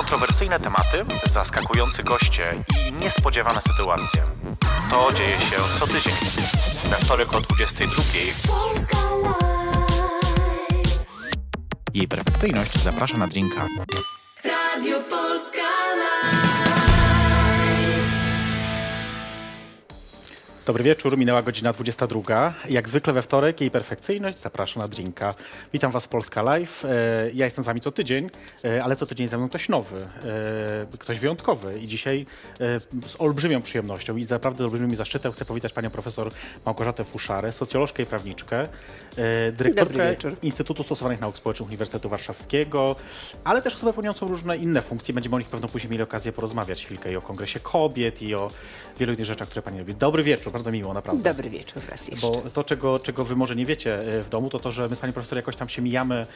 Kontrowersyjne tematy, zaskakujący goście i niespodziewane sytuacje. To dzieje się co tydzień. We wtorek o 22.00 jej perfekcyjność zaprasza na drinka. Radio Polska Dobry wieczór, minęła godzina 22. Jak zwykle we wtorek jej perfekcyjność zaprasza na drinka. Witam Was Polska Live. E, ja jestem z Wami co tydzień, e, ale co tydzień ze mną ktoś nowy, e, ktoś wyjątkowy. I dzisiaj z olbrzymią przyjemnością i naprawdę olbrzymim zaszczytem chcę powitać Panią Profesor Małgorzatę Fuszarę, socjolożkę i prawniczkę, dyrektorkę Instytutu Stosowanych Nauk Społecznych Uniwersytetu Warszawskiego, ale też osobę pełniącą różne inne funkcje. Będziemy o nich pewno później mieli okazję porozmawiać chwilkę i o Kongresie Kobiet i o wielu innych rzeczach, które Pani robi. Dobry wieczór bardzo miło, naprawdę. Dobry wieczór raz jeszcze. Bo to, czego, czego wy może nie wiecie e, w domu, to to, że my z pani profesor jakoś tam się mijamy e,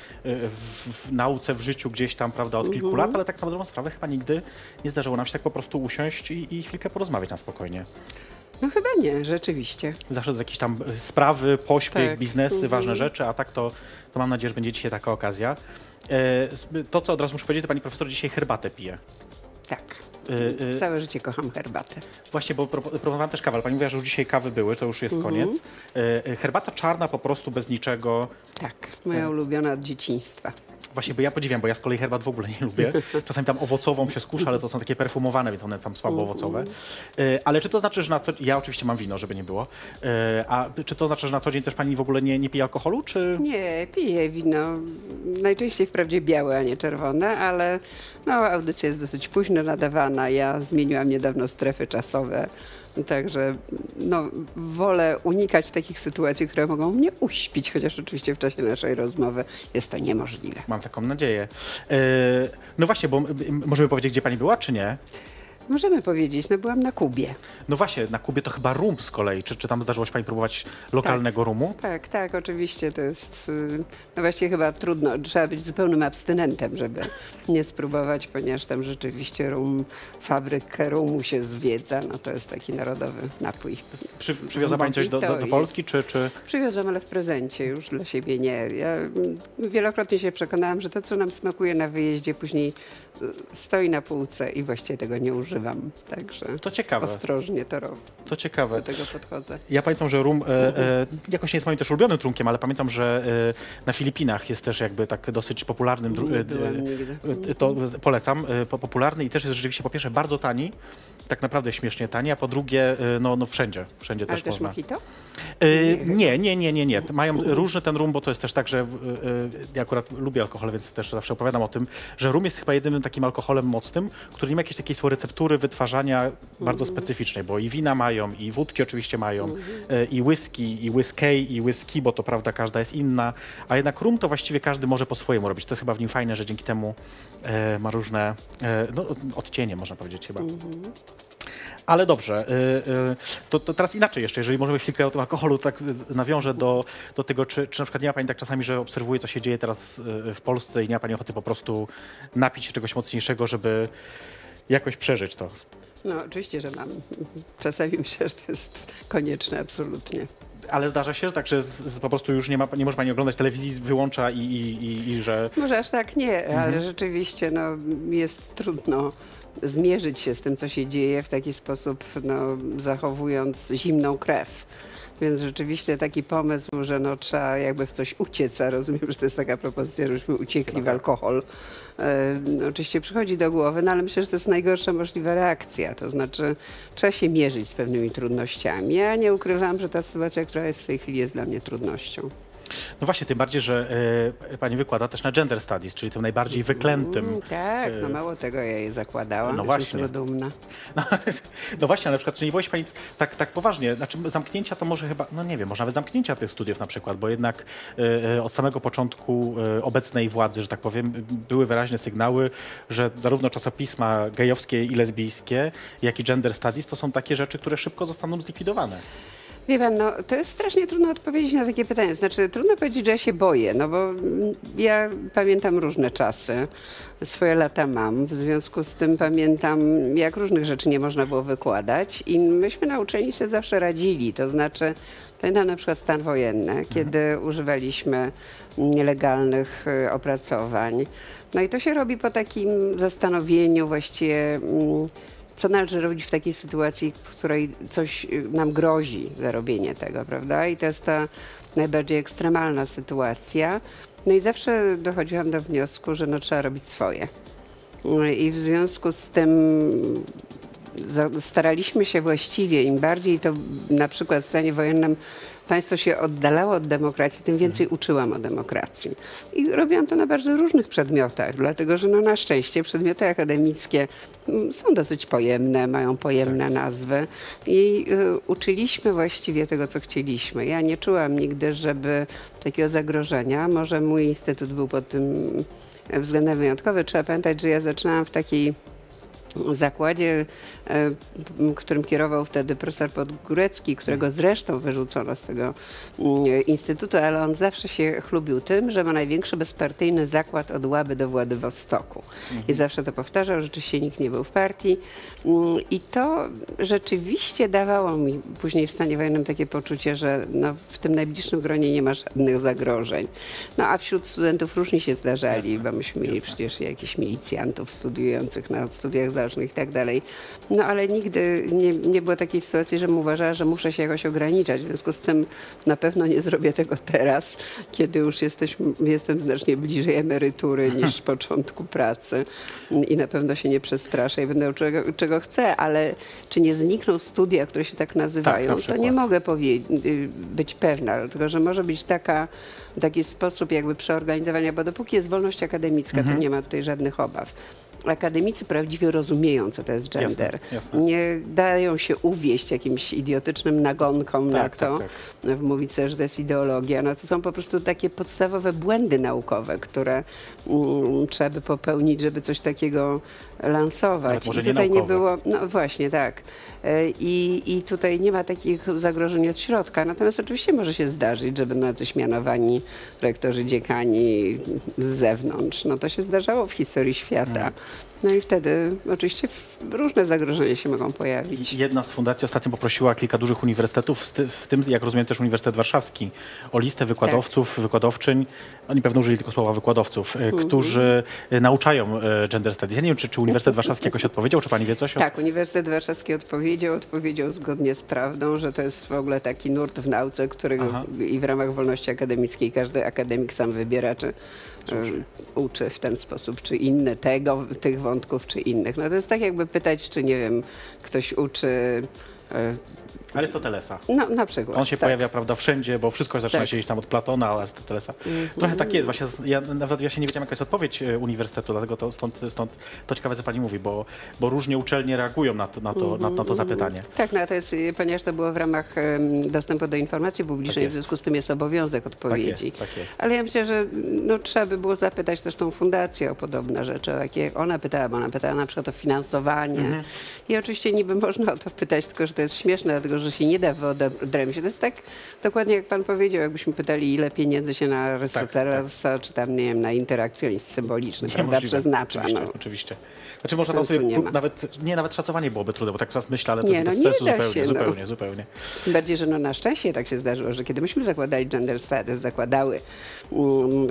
w, w nauce, w życiu gdzieś tam, prawda, od kilku -hmm. lat, ale tak na dobrą sprawę chyba nigdy nie zdarzyło nam się tak po prostu usiąść i, i chwilkę porozmawiać na spokojnie. No chyba nie, rzeczywiście. Zawsze z jakieś tam sprawy, pośpiech, tak. biznesy, -hmm. ważne rzeczy, a tak to, to mam nadzieję, że będzie dzisiaj taka okazja. E, to, co od razu muszę powiedzieć, to pani profesor dzisiaj herbatę pije. Tak. Y, y, Całe życie kocham herbatę. Właśnie, bo proponowałam też kawę, ale pani mówiła, że już dzisiaj kawy były, to już jest mhm. koniec. Y, herbata czarna po prostu bez niczego. Tak, moja ulubiona od dzieciństwa. Właśnie, bo ja podziwiam, bo ja z kolei herbat w ogóle nie lubię. Czasami tam owocową się skuszę, ale to są takie perfumowane, więc one tam słabo owocowe. Ale czy to znaczy, że na co Ja oczywiście mam wino, żeby nie było. A czy to znaczy, że na co dzień też pani w ogóle nie, nie pije alkoholu, czy... Nie, piję wino. Najczęściej wprawdzie białe, a nie czerwone, ale no, audycja jest dosyć późno nadawana. Ja zmieniłam niedawno strefy czasowe. Także no, wolę unikać takich sytuacji, które mogą mnie uśpić, chociaż oczywiście w czasie naszej rozmowy jest to niemożliwe. Mam taką nadzieję. Yy, no właśnie, bo możemy powiedzieć, gdzie pani była, czy nie? Możemy powiedzieć, no byłam na Kubie. No właśnie, na Kubie to chyba rum z kolei. Czy, czy tam zdarzyło się Pani próbować lokalnego tak, rumu? Tak, tak, oczywiście. To jest, y, no właściwie chyba trudno. Trzeba być zupełnym abstynentem, żeby nie spróbować, ponieważ tam rzeczywiście rum, fabrykę rumu się zwiedza. No to jest taki narodowy napój. Przy, przywiozła Pani coś do, do, do Polski, czy, czy... Przywiozłam, ale w prezencie już dla siebie nie. Ja mm, wielokrotnie się przekonałam, że to, co nam smakuje na wyjeździe, później y, stoi na półce i właściwie tego nie używam używam, także to ciekawe. ostrożnie to robię. To ciekawe. Do tego podchodzę. Ja pamiętam, że rum e, e, jakoś nie jest moim też ulubionym trunkiem, ale pamiętam, że e, na Filipinach jest też jakby tak dosyć popularnym. Nie e, to polecam, e, popularny i też jest rzeczywiście po pierwsze bardzo tani, tak naprawdę śmiesznie tani, a po drugie e, no, no wszędzie, wszędzie ale też, też można. Mojito? Nie, nie, nie, nie, nie. Mają różny ten rum, bo to jest też tak, że ja akurat lubię alkohol, więc też zawsze opowiadam o tym, że rum jest chyba jedynym takim alkoholem mocnym, który nie ma jakiejś takiej swojej receptury wytwarzania bardzo specyficznej, bo i wina mają, i wódki oczywiście mają, i whisky, i whisky, i whisky, bo to prawda, każda jest inna, a jednak rum to właściwie każdy może po swojemu robić. To jest chyba w nim fajne, że dzięki temu e, ma różne e, no, odcienie, można powiedzieć chyba. Ale dobrze, y, y, to, to, teraz inaczej jeszcze, jeżeli możemy chwilkę o tym alkoholu tak nawiążę do, do tego, czy, czy na przykład nie ma Pani tak czasami, że obserwuje, co się dzieje teraz y, w Polsce i nie ma Pani ochoty po prostu napić się czegoś mocniejszego, żeby jakoś przeżyć to? No oczywiście, że mam. Czasami myślę, że to jest konieczne absolutnie. Ale zdarza się, że tak, że z, z, po prostu już nie, ma, nie może pani oglądać telewizji, wyłącza i, i, i, i że... Może aż tak nie, mhm. ale rzeczywiście no, jest trudno zmierzyć się z tym, co się dzieje w taki sposób, no, zachowując zimną krew. Więc rzeczywiście taki pomysł, że no, trzeba jakby w coś uciec, a rozumiem, że to jest taka propozycja, żebyśmy uciekli w alkohol. E, oczywiście przychodzi do głowy, no ale myślę, że to jest najgorsza możliwa reakcja. To znaczy trzeba się mierzyć z pewnymi trudnościami. Ja nie ukrywam, że ta sytuacja, która jest w tej chwili jest dla mnie trudnością. No właśnie, tym bardziej, że y, pani wykłada też na gender studies, czyli tym najbardziej mm, wyklętym. Mm, tak, no mało tego ja je zakładałam, no właśnie. jestem dumna. No, no, właśnie, ale na przykład, czy nie byłeś pani tak, tak poważnie, znaczy zamknięcia to może chyba, no nie wiem, może nawet zamknięcia tych studiów na przykład, bo jednak y, od samego początku obecnej władzy, że tak powiem, były wyraźne sygnały, że zarówno czasopisma gejowskie i lesbijskie, jak i gender studies to są takie rzeczy, które szybko zostaną zlikwidowane. Wie pan, no, to jest strasznie trudno odpowiedzieć na takie pytanie. Znaczy, trudno powiedzieć, że ja się boję, no bo mm, ja pamiętam różne czasy. Swoje lata mam, w związku z tym pamiętam, jak różnych rzeczy nie można było wykładać i myśmy na uczelni sobie zawsze radzili. To znaczy, pamiętam na przykład stan wojenny, kiedy używaliśmy nielegalnych y, opracowań. No i to się robi po takim zastanowieniu właściwie... co należy robić w takiej sytuacji, w której coś y, nam grozi za robienie tego, prawda? I to jest ta najbardziej ekstremalna sytuacja. No i zawsze dochodziłam do wniosku, że no, trzeba robić swoje. Y, I w związku z tym staraliśmy się właściwie, im bardziej to na przykład w stanie wojennym państwo się oddalało od demokracji, tym więcej uczyłam o demokracji. I robiłam to na bardzo różnych przedmiotach, dlatego że no na szczęście przedmioty akademickie mm, są dosyć pojemne, mają pojemne nazwy i y, uczyliśmy właściwie tego, co chcieliśmy. Ja nie czułam nigdy, żeby takiego zagrożenia, może mój instytut był pod tym względem wyjątkowy. Trzeba pamiętać, że ja zaczynałam w takiej zakładzie, którym kierował wtedy profesor Podgórecki, którego zresztą wyrzucono z tego mm, instytutu, ale on zawsze się chlubił tym, że ma największy bezpartyjny zakład od Łaby do Władywostoku. I zawsze to powtarzał, rzeczywiście nikt nie był w partii. Mm, I to rzeczywiście dawało mi później w stanie wojennym takie poczucie, że no, w tym najbliższym gronie nie ma żadnych zagrożeń. No a wśród studentów różni się zdarzali, bo myśmy mieli przecież jakichś milicjantów studiujących na studiach zaocznych i tak dalej. No ale nigdy nie, nie było takiej sytuacji, żebym uważała, że muszę się jakoś ograniczać. W związku z tym na pewno nie zrobię tego teraz, kiedy już jesteśmy, jestem znacznie bliżej emerytury niż początku pracy i na pewno się nie przestraszę i będę czego, czego chcę, ale czy nie znikną studia, które się tak nazywają, to przykład. nie mogę y, być pewna, dlatego że może być taka, taki sposób jakby przeorganizowania, bo dopóki jest wolność akademicka, Mhm. to nie ma tutaj żadnych obaw. Akademicy prawdziwie rozumieją, co to jest gender. jasne. Nie dają się uwieść jakimś idiotycznym nagonkom na Tak, to, tak, mówić sobie, że to jest ideologia. No to są po prostu takie podstawowe błędy naukowe, które mm, trzeba by popełnić, żeby coś takiego lansować. Może I tutaj nie było, no właśnie, tak. E, I, I tutaj nie ma takich zagrożeń od środka. Natomiast oczywiście może się zdarzyć, że będą jacyś mianowani rektorzy, dziekani z zewnątrz. No to się zdarzało w historii świata. No i wtedy oczywiście różne zagrożenia się mogą pojawić. Jedna z fundacji ostatnio poprosiła kilka dużych uniwersytetów, w ty- w tym, jak rozumiem, też Uniwersytet Warszawski, o listę wykładowców, wykładowczyń, oni pewno użyli tylko słowa wykładowców, e, Mhm. którzy e, nauczają e, gender studies. Ja nie wiem, czy, czy Uniwersytet Warszawski jakoś odpowiedział, czy pani wie coś? Tak, Uniwersytet Warszawski odpowiedział, odpowiedział zgodnie z prawdą, że to jest w ogóle taki nurt w nauce, którego Aha. i w ramach wolności akademickiej każdy akademik sam wybiera, czy e, uczy w ten sposób, czy inne tego, tych wątków, czy innych. No to jest tak jakby pytać, czy nie wiem, ktoś uczy e, Arystotelesa. no na przykład. On się tak. pojawia, prawda, wszędzie, bo wszystko zaczyna Tak. się gdzieś tam od Platona, Arystotelesa. Trochę tak jest. Właśnie ja, nawet ja się nie wiedziałem, jaka jest odpowiedź e, uniwersytetu, dlatego to, stąd, stąd to ciekawe, co pani mówi, bo, bo różnie uczelnie reagują na to, na to, na, na to zapytanie. Tak, no to jest, y, ponieważ to było w ramach em, dostępu do informacji publicznej, Tak w związku z tym jest obowiązek odpowiedzi. jest, tak jest. Ale ja myślę, że no, trzeba by było zapytać też tą fundację o podobne rzeczy, o jakie ona pytała, bo ona pytała na przykład o finansowanie. Mhm. I oczywiście niby można o to pytać, tylko że to jest śmieszne, dlatego że się nie da wyodrębnić. To jest tak dokładnie jak pan powiedział, jakbyśmy pytali, ile pieniędzy się na Arystotelesa, czy tam, nie wiem, na interakcjonizm symboliczny, prawda, Niemożliwe. przeznacza. Oczywiście, No. oczywiście. Znaczy można tam sobie, nie prób, nawet, nie, nawet szacowanie byłoby trudne, bo tak teraz myślę, ale to Nie, jest no bez nie sensu zupełnie, się, no. zupełnie, zupełnie. Tym bardziej, że no na szczęście tak się zdarzyło, że kiedy myśmy zakładali Gender Studies, zakładały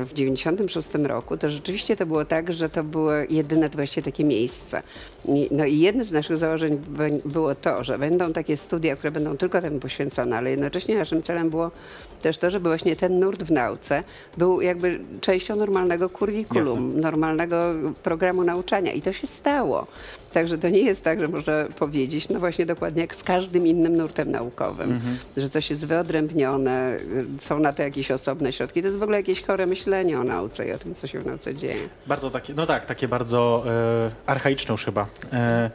w 96 roku, to rzeczywiście to było tak, że to było jedyne właściwie takie miejsce. No i jednym z naszych założeń było to, że będą takie studia, które będą tylko temu poświęcone, ale jednocześnie naszym celem było też to, żeby właśnie ten nurt w nauce był jakby częścią normalnego kurriculum, normalnego programu nauczania i to się stało. Także to nie jest tak, że można powiedzieć, no właśnie dokładnie jak z każdym innym nurtem naukowym, że coś jest wyodrębnione, są na to jakieś osobne środki. To jest w ogóle jakieś chore myślenie o nauce i o tym, co się w nauce dzieje. Bardzo takie, no tak, takie bardzo e, archaiczne już chyba. E,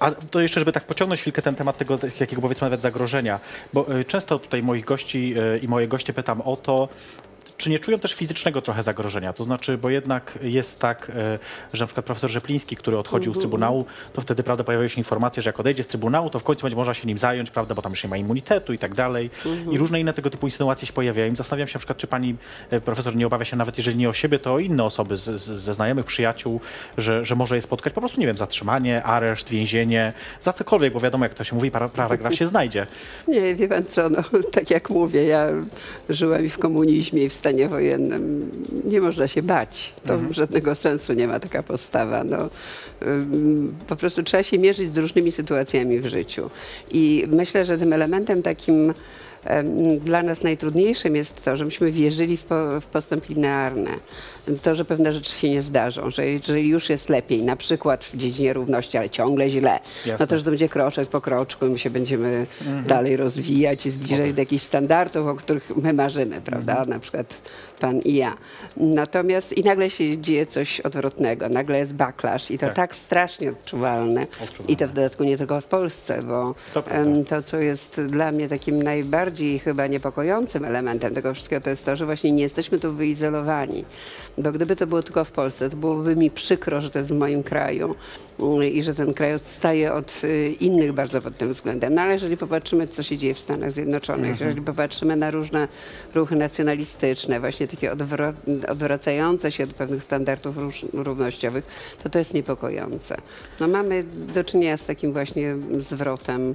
a to jeszcze, żeby tak pociągnąć chwilkę ten temat tego jakiego powiedzmy nawet zagrożenia, bo e, często tutaj moich gości e, i moje goście pytam o to, czy nie czują też fizycznego trochę zagrożenia? To znaczy, bo jednak jest tak, e, że na przykład profesor Rzepliński, który odchodził z Trybunału, to wtedy prawda, pojawiały się informacje, że jak odejdzie z Trybunału, to w końcu będzie można się nim zająć, prawda, bo tam już nie ma immunitetu i tak dalej. I różne inne tego typu insynuacje się pojawiają. I zastanawiam się na przykład, czy pani e, profesor nie obawia się nawet, jeżeli nie o siebie, to o inne osoby z, z, ze znajomych, przyjaciół, że, że może je spotkać po prostu, nie wiem, zatrzymanie, areszt, więzienie, za cokolwiek, bo wiadomo, jak to się mówi, para- paragraf się znajdzie. Nie, wie pan co, no, tak jak mówię, ja żyłam i w komunizmie, i w stanie wojennym. Nie można się bać. To żadnego sensu nie ma taka postawa. No, po prostu trzeba się mierzyć z różnymi sytuacjami w życiu. I myślę, że tym elementem takim dla nas najtrudniejszym jest to, że myśmy wierzyli w, po, w postęp linearny. To, że pewne rzeczy się nie zdarzą, że jeżeli już jest lepiej, na przykład w dziedzinie równości, ale ciągle źle, no Jasne. to, że to będzie kroczek po kroczku, my się będziemy dalej rozwijać i zbliżać do jakichś standardów, o których my marzymy, prawda? Na przykład pan i ja. Natomiast i nagle się dzieje coś odwrotnego, nagle jest backlash i to Tak. tak, strasznie odczuwalne. Odczuwalne. I to w dodatku nie tylko w Polsce, bo To to, co jest dla mnie takim najbardziej chyba niepokojącym elementem tego wszystkiego, to jest to, że właśnie nie jesteśmy tu wyizolowani. Bo gdyby to było tylko w Polsce, to byłoby mi przykro, że to jest w moim kraju i że ten kraj odstaje od y, innych bardzo pod tym względem. No ale jeżeli popatrzymy, co się dzieje w Stanach Zjednoczonych, Mhm. jeżeli popatrzymy na różne ruchy nacjonalistyczne, właśnie takie odwro- odwracające się do pewnych standardów równościowych, to to jest niepokojące. No mamy do czynienia z takim właśnie zwrotem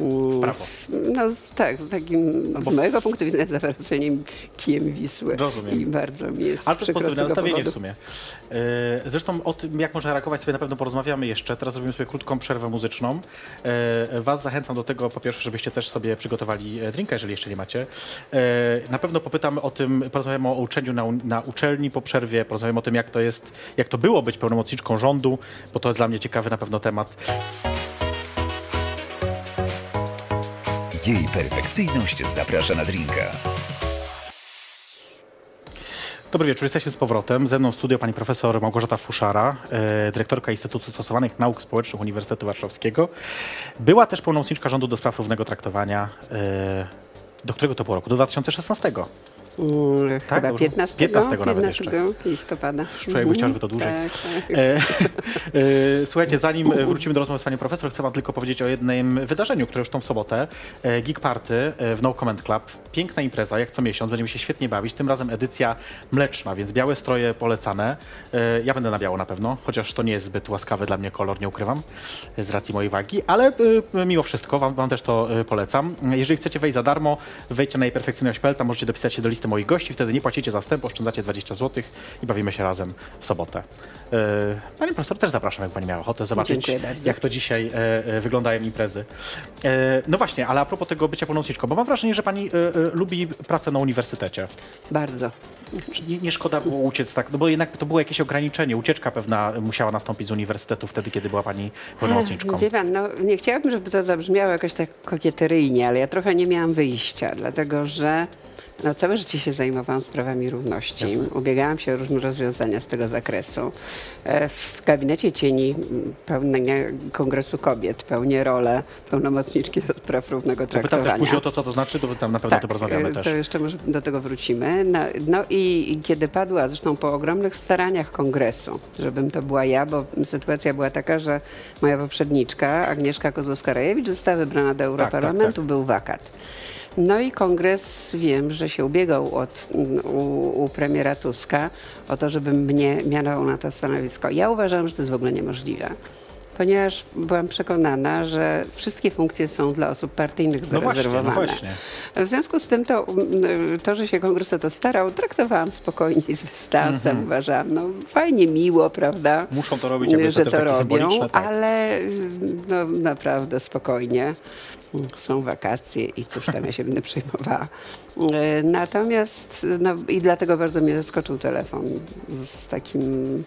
mm, prawo. No tak, z takim Albo z mojego punktu widzenia zawracaniem kijem Wisły. Rozumiem. I bardzo mi jest Ale to jest pozytywne nastawienie powodu. w sumie. E, Zresztą o tym, jak można reagować, sobie na pewno porozmawiamy jeszcze. Teraz zrobimy sobie krótką przerwę muzyczną. E, Was zachęcam do tego, po pierwsze, żebyście też sobie przygotowali e, drinka, jeżeli jeszcze nie macie. E, Na pewno popytamy o tym, porozmawiamy o uczeniu na, na uczelni po przerwie, porozmawiamy o tym, jak to jest, jak to było być pełnomocniczką rządu, bo to jest dla mnie ciekawy na pewno temat. Jej perfekcyjność zaprasza na drinka. Dobry wieczór, jesteśmy z powrotem. Ze mną w studio pani profesor Małgorzata Fuszara, e, dyrektorka Instytutu Stosowanych Nauk Społecznych Uniwersytetu Warszawskiego. Była też pełnomocniczka rządu do spraw równego traktowania. E, do którego to było roku? Do 2016. Mm, Tak, Chyba dobrze. 15, 15 nawet 15 listopada. Człowiek by chciał, żeby to dłużej. Tak, tak. E, e, Słuchajcie, zanim wrócimy do rozmowy z panią profesor, chcę wam tylko powiedzieć o jednym wydarzeniu, które już tą w sobotę. E, Geek Party e, w No Comment Club. Piękna impreza, jak co miesiąc. Będziemy się świetnie bawić. Tym razem edycja mleczna, więc białe stroje polecane. Ja będę na biało na pewno, chociaż to nie jest zbyt łaskawy dla mnie kolor, nie ukrywam, z racji mojej wagi, ale mimo wszystko wam, wam też to polecam. Jeżeli chcecie wejść za darmo, wejdźcie na perfekcyjność.pl, tam możecie dopisać się do listy moich gości, wtedy nie płacicie za wstęp, oszczędzacie 20 zł i bawimy się razem w sobotę. E, Pani profesor, też zapraszam, jak pani miała ochotę zobaczyć, jak to dzisiaj e, e, wyglądają imprezy. No właśnie, ale a propos tego bycia pełnomocniczką, bo mam wrażenie, że pani lubi pracę na uniwersytecie. Bardzo. Nie, nie szkoda było uciec tak, no bo jednak to było jakieś ograniczenie, ucieczka pewna musiała nastąpić z uniwersytetu wtedy, kiedy była pani pełnomocniczką. Wie pan, no, nie chciałabym, żeby to zabrzmiało jakoś tak kokieteryjnie, ale ja trochę nie miałam wyjścia, dlatego że no, całe życie się zajmowałam sprawami równości. Ubiegałam się o różne rozwiązania z tego zakresu. E, W gabinecie cieni pełnienia Kongresu Kobiet pełnię rolę pełnomocniczki do spraw równego Pytam traktowania. też później o to, co to znaczy, to tam na pewno to porozmawiamy e, też. to jeszcze może do tego wrócimy. No, no i, kiedy padła, zresztą po ogromnych staraniach kongresu, żebym to była ja, bo sytuacja była taka, że moja poprzedniczka, Agnieszka Kozłowska-Rajewicz, została wybrana do Europarlamentu, tak. był wakat. No i kongres wiem, że się ubiegał od, u, u premiera Tuska o to, żeby mnie mianował na to stanowisko. Ja uważam, że to jest w ogóle niemożliwe. Ponieważ byłam przekonana, że wszystkie funkcje są dla osób partyjnych No właśnie, no zarezerwowane. właśnie. W związku z tym to, mm, to, że się kongres o to starał, traktowałam spokojnie i z dystansem. Mhm. Uważałam, no fajnie, miło, prawda? Muszą to robić, że to robią, tak. ale no, naprawdę spokojnie. Są wakacje i cóż tam ja się będę przejmowała. E, Natomiast, no i dlatego bardzo mnie zaskoczył telefon z takim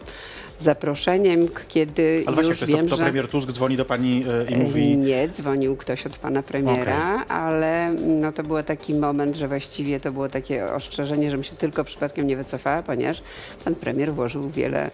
zaproszeniem, kiedy Ale właśnie, już wiem, to, to że... premier Tusk dzwoni do pani e, i E, mówi... Nie, dzwonił ktoś od pana premiera, ale no, to był taki moment, że właściwie to było takie ostrzeżenie, żebym się tylko przypadkiem nie wycofała, ponieważ pan premier włożył wiele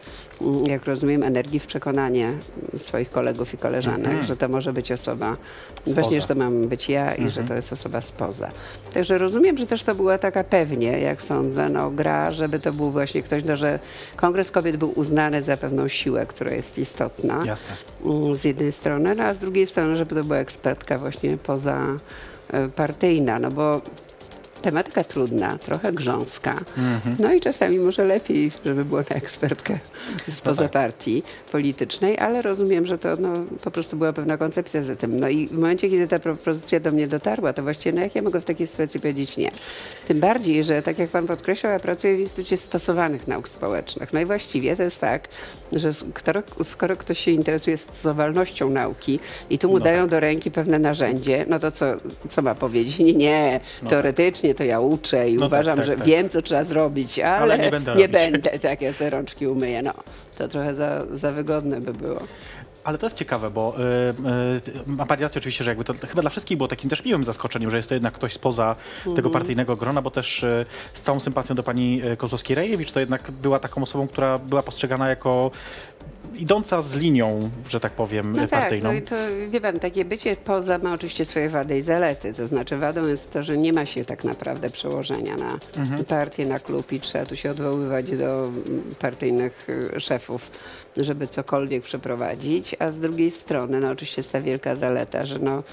jak rozumiem, energii w przekonanie swoich kolegów i koleżanek, że to może być osoba, Spoza. właśnie, że to mam być ja i że to jest osoba spoza. Także rozumiem, że też to była taka pewnie, jak sądzę, no, gra, żeby to był właśnie ktoś, no, że Kongres Kobiet był uznany za pewną siłę, która jest istotna Jasne. mm, z jednej strony, no, a z drugiej strony, żeby to była ekspertka właśnie poza e, partyjna, no bo tematyka trudna, trochę grząska. No i czasami może lepiej, żeby było na ekspertkę spoza tak. partii politycznej, ale rozumiem, że to no, po prostu była pewna koncepcja za tym. No i w momencie, kiedy ta propozycja do mnie dotarła, to właściwie no jak ja mogę w takiej sytuacji powiedzieć nie? Tym bardziej, że tak jak pan podkreślał, ja pracuję w Instytucie Stosowanych Nauk Społecznych. No i właściwie to jest tak, że skoro, ktoś się interesuje stosowalnością nauki i tu mu No dają tak. do ręki pewne narzędzie, no to co, co ma powiedzieć? Nie, nie, teoretycznie to ja uczę i No tak, uważam, tak, że tak. wiem, co trzeba zrobić, ale, Ale nie będę nie będę, tak, ja sobie rączki umyję. No, to trochę za, za wygodne by było. Ale to jest ciekawe, bo y, y, mam rację oczywiście, że jakby to chyba dla wszystkich było takim też miłym zaskoczeniem, że jest to jednak ktoś spoza Mhm. tego partyjnego grona, bo też y, z całą sympatią do pani y, Kozłowskiej-Rejewicz to jednak była taką osobą, która była postrzegana jako idąca z linią, że tak powiem, No tak, partyjną. no i to wie pan, takie bycie poza ma oczywiście swoje wady i zalety. To znaczy wadą jest to, że nie ma się tak naprawdę przełożenia na Mhm. partię, na klub i trzeba tu się odwoływać do mm, partyjnych y, szefów, żeby cokolwiek przeprowadzić. A z drugiej strony, no oczywiście jest ta wielka zaleta, że no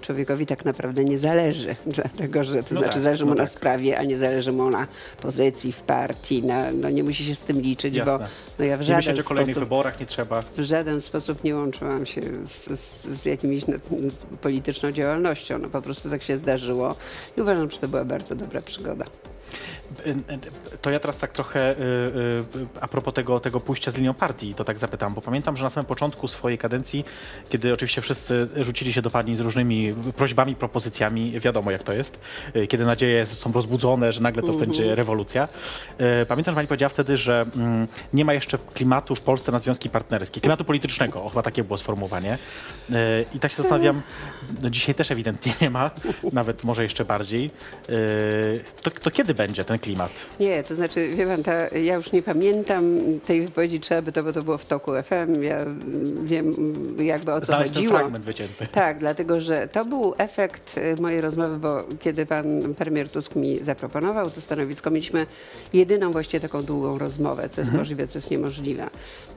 człowiekowi tak naprawdę nie zależy, dlatego że to No znaczy tak, zależy no mu na tak. sprawie, a nie zależy mu na pozycji w partii, na, no nie musi się z tym liczyć, bo Jasne. no ja w nie żaden myśleć o kolejnych sposób wyborach, nie trzeba. w żaden sposób nie łączyłam się z, z, z jakimiś no, polityczną działalnością. No, po prostu tak się zdarzyło i uważam, że to była bardzo dobra przygoda. To ja teraz tak trochę y, y, a propos tego, tego pójścia z linią partii, to tak zapytam, bo pamiętam, że na samym początku swojej kadencji, kiedy oczywiście wszyscy rzucili się do pani z różnymi prośbami, propozycjami, wiadomo jak to jest, y, kiedy nadzieje są rozbudzone, że nagle to będzie rewolucja. Pamiętam, że pani powiedziała wtedy, że mm, nie ma jeszcze klimatu w Polsce na związki partnerskie, klimatu politycznego, o, chyba takie było sformułowanie. I tak się zastanawiam, no dzisiaj też ewidentnie nie ma, nawet może jeszcze bardziej. To, to kiedy będzie ten klimat? Nie, to znaczy, wie pan, ta, ja już nie pamiętam tej wypowiedzi, trzeba by to, bo to było w toku FM. Ja wiem jakby o co Znaleźć ten chodziło. fragment wycięty. Tak, dlatego że to był efekt y, mojej rozmowy, bo kiedy pan premier Tusk mi zaproponował to stanowisko, mieliśmy jedyną właściwie taką długą rozmowę, co jest możliwe, co jest niemożliwe.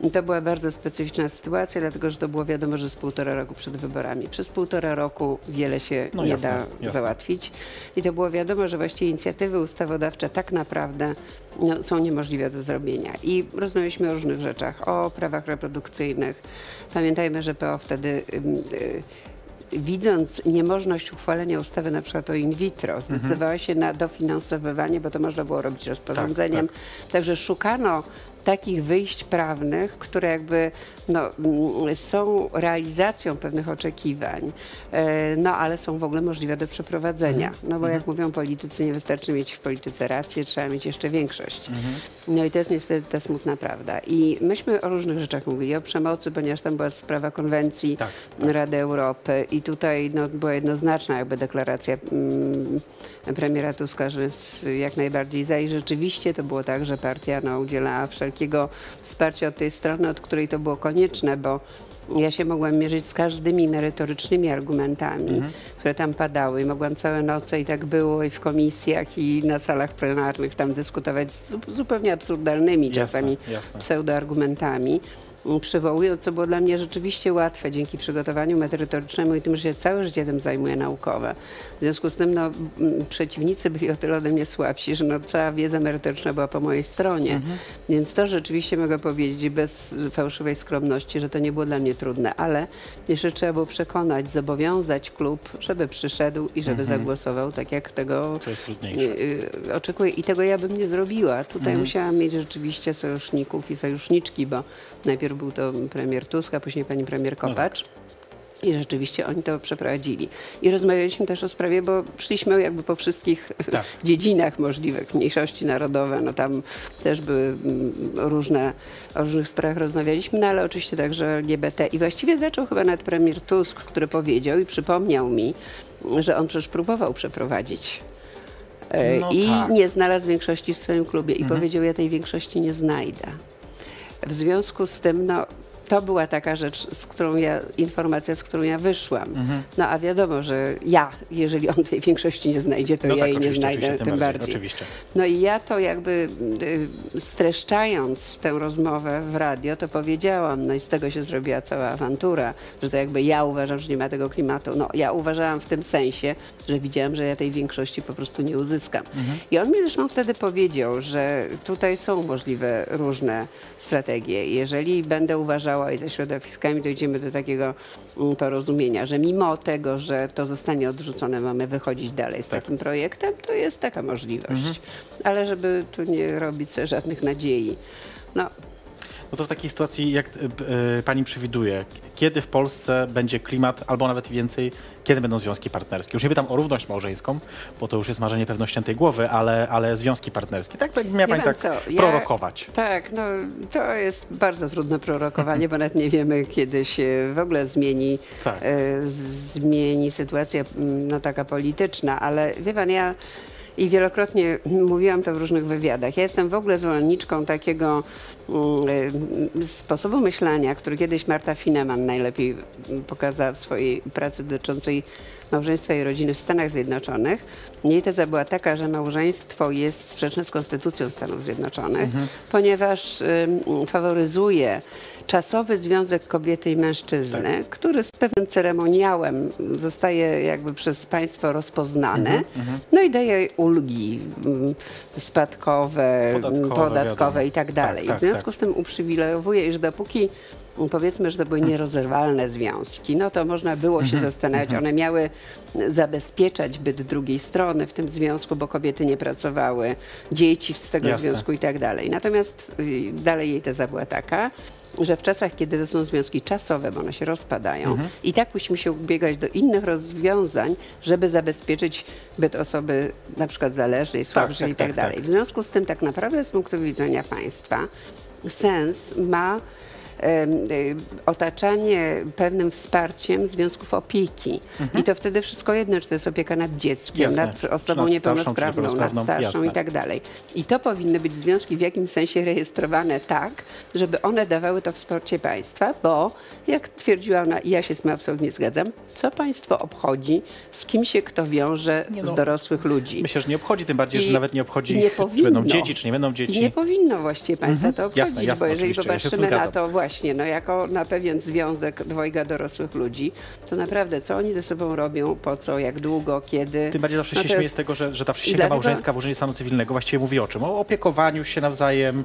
I to była bardzo specyficzna sytuacja, dlatego że to było wiadomo, że z półtora roku przed wyborami. Przez półtora roku wiele się No nie jasne, da jasne. załatwić. I to było wiadomo, że właściwie inicjatywy ustawodawcze tak naprawdę no, są niemożliwe do zrobienia. I rozmawialiśmy o różnych rzeczach, o prawach reprodukcyjnych. Pamiętajmy, że PO wtedy ym, y, widząc niemożność uchwalenia ustawy na przykład o in vitro, zdecydowała się na dofinansowywanie, bo to można było robić rozporządzeniem. Także szukano takich wyjść prawnych, które jakby no, mm, są realizacją pewnych oczekiwań, e, no ale są w ogóle możliwe do przeprowadzenia. No bo jak mówią politycy, nie wystarczy mieć w polityce rację, trzeba mieć jeszcze większość. No i to jest niestety ta smutna prawda. I myśmy o różnych rzeczach mówili, o przemocy, ponieważ tam była sprawa konwencji Tak, Rady Europy i tutaj no, była jednoznaczna jakby deklaracja mm, premiera Tuska, że jest jak najbardziej za i rzeczywiście to było tak, że partia no, udzielała wszelkiego wsparcia od tej strony, od której to było konieczne, bo ja się mogłam mierzyć z każdymi merytorycznymi argumentami, które tam padały. Mogłam całe noce i tak było i w komisjach i na salach plenarnych tam dyskutować z zu- zupełnie absurdalnymi Jasne, czasami jasne. pseudoargumentami m, przywołując, co było dla mnie rzeczywiście łatwe dzięki przygotowaniu merytorycznemu i tym, że się całe życie tym zajmuję naukowe. W związku z tym no, przeciwnicy byli o tyle ode mnie słabsi, że no, cała wiedza merytoryczna była po mojej stronie. Więc to rzeczywiście mogę powiedzieć bez fałszywej skromności, że to nie było dla mnie trudne, ale jeszcze trzeba było przekonać, zobowiązać klub, żeby przyszedł i żeby zagłosował tak, jak tego y, y, oczekuję i tego ja bym nie zrobiła. Tutaj musiałam mieć rzeczywiście sojuszników i sojuszniczki, bo najpierw był to premier Tusk, a później pani premier Kopacz. I rzeczywiście oni to przeprowadzili. I rozmawialiśmy też o sprawie, bo szliśmy jakby po wszystkich Tak. dziedzinach możliwych, mniejszości narodowe, no tam też były mm, różne, o różnych sprawach rozmawialiśmy, no ale oczywiście także LGBT. I właściwie zaczął chyba nawet premier Tusk, który powiedział i przypomniał mi, że on przecież próbował przeprowadzić E, No I tak. nie znalazł większości w swoim klubie i powiedział, ja tej większości nie znajdę. W związku z tym, no, to była taka rzecz, z którą ja, informacja, z którą ja wyszłam. Mhm. No a wiadomo, że ja, jeżeli on tej większości nie znajdzie, to No ja tak, jej nie znajdę oczywiście, tym bardziej. Oczywiście. No i ja to jakby y, streszczając tę rozmowę w radio, to powiedziałam, no i z tego się zrobiła cała awantura, że to jakby ja uważam, że nie ma tego klimatu. No ja uważałam w tym sensie, że widziałam, że ja tej większości po prostu nie uzyskam. I on mi zresztą wtedy powiedział, że tutaj są możliwe różne strategie. Jeżeli będę uważała i ze środowiskami dojdziemy do takiego mm, porozumienia, że mimo tego, że to zostanie odrzucone, mamy wychodzić dalej z takim projektem, to jest taka możliwość. Ale żeby tu nie robić sobie żadnych nadziei. No, No to w takiej sytuacji, jak y, y, pani przewiduje, kiedy w Polsce będzie klimat, albo nawet więcej, kiedy będą związki partnerskie? Już nie pytam o równość małżeńską, bo to już jest marzenie pewno ściętej głowy, ale, ale związki partnerskie. Tak, tak miała pani tak co, ja- prorokować. Tak, no to jest bardzo trudne prorokowanie, bo nawet nie wiemy, kiedy się w ogóle zmieni, Tak. e, zmieni sytuacja mm, no, taka polityczna, ale wie pan, ja i wielokrotnie mówiłam to w różnych wywiadach. Ja jestem w ogóle zwolenniczką takiego mm, e, sposobu myślenia, który kiedyś Marta Fineman najlepiej pokazała w swojej pracy dotyczącej małżeństwa i rodziny w Stanach Zjednoczonych. Jej teza była taka, że małżeństwo jest sprzeczne z Konstytucją Stanów Zjednoczonych, ponieważ ym, faworyzuje czasowy związek kobiety i mężczyzny, który z pewnym ceremoniałem zostaje jakby przez państwo rozpoznany, no i daje ulgi spadkowe, Podatkowe, podatkowe, i tak dalej. tak, w związku z tym uprzywilejowuje, iż dopóki powiedzmy, że to były nierozerwalne związki, no to można było Mhm, się zastanawiać. One miały zabezpieczać byt drugiej strony w tym związku, bo kobiety nie pracowały, dzieci z tego Jasne. związku i tak dalej. Natomiast y, dalej jej teza była taka, że w czasach, kiedy to są związki czasowe, bo one się rozpadają, Mhm. i tak musimy się ubiegać do innych rozwiązań, żeby zabezpieczyć byt osoby na przykład zależnej, słabszej tak, i tak, tak, dalej. tak. W związku z tym tak naprawdę z punktu widzenia państwa sens ma otaczanie pewnym wsparciem związków opieki. I to wtedy wszystko jedno, czy to jest opieka nad dzieckiem, Jasne. nad Czy osobą nad starszą, czy niepełnosprawną, nad niepełnosprawną, starszą jasne. i tak dalej. I to powinny być związki w jakimś sensie rejestrowane tak, żeby one dawały to wsparcie państwa, bo jak twierdziła ona, i ja się z tym absolutnie zgadzam, co państwo obchodzi, z kim się kto wiąże Nie no, z dorosłych ludzi. Myślę, że nie obchodzi, tym bardziej, że I nawet nie obchodzi, nie czy powinno. będą dzieci, czy nie będą dzieci. Nie powinno właściwie państwa to obchodzić, Jasne, bo jeżeli ja z popatrzymy na to właśnie, no jako na pewien związek dwojga dorosłych ludzi, to naprawdę co oni ze sobą robią, po co, jak długo, kiedy. Tym bardziej zawsze no się śmieję jest- z tego, że, że ta przysięga dlatego- małżeńska w urzędzie stanu cywilnego właściwie mówi o czym? O opiekowaniu się nawzajem.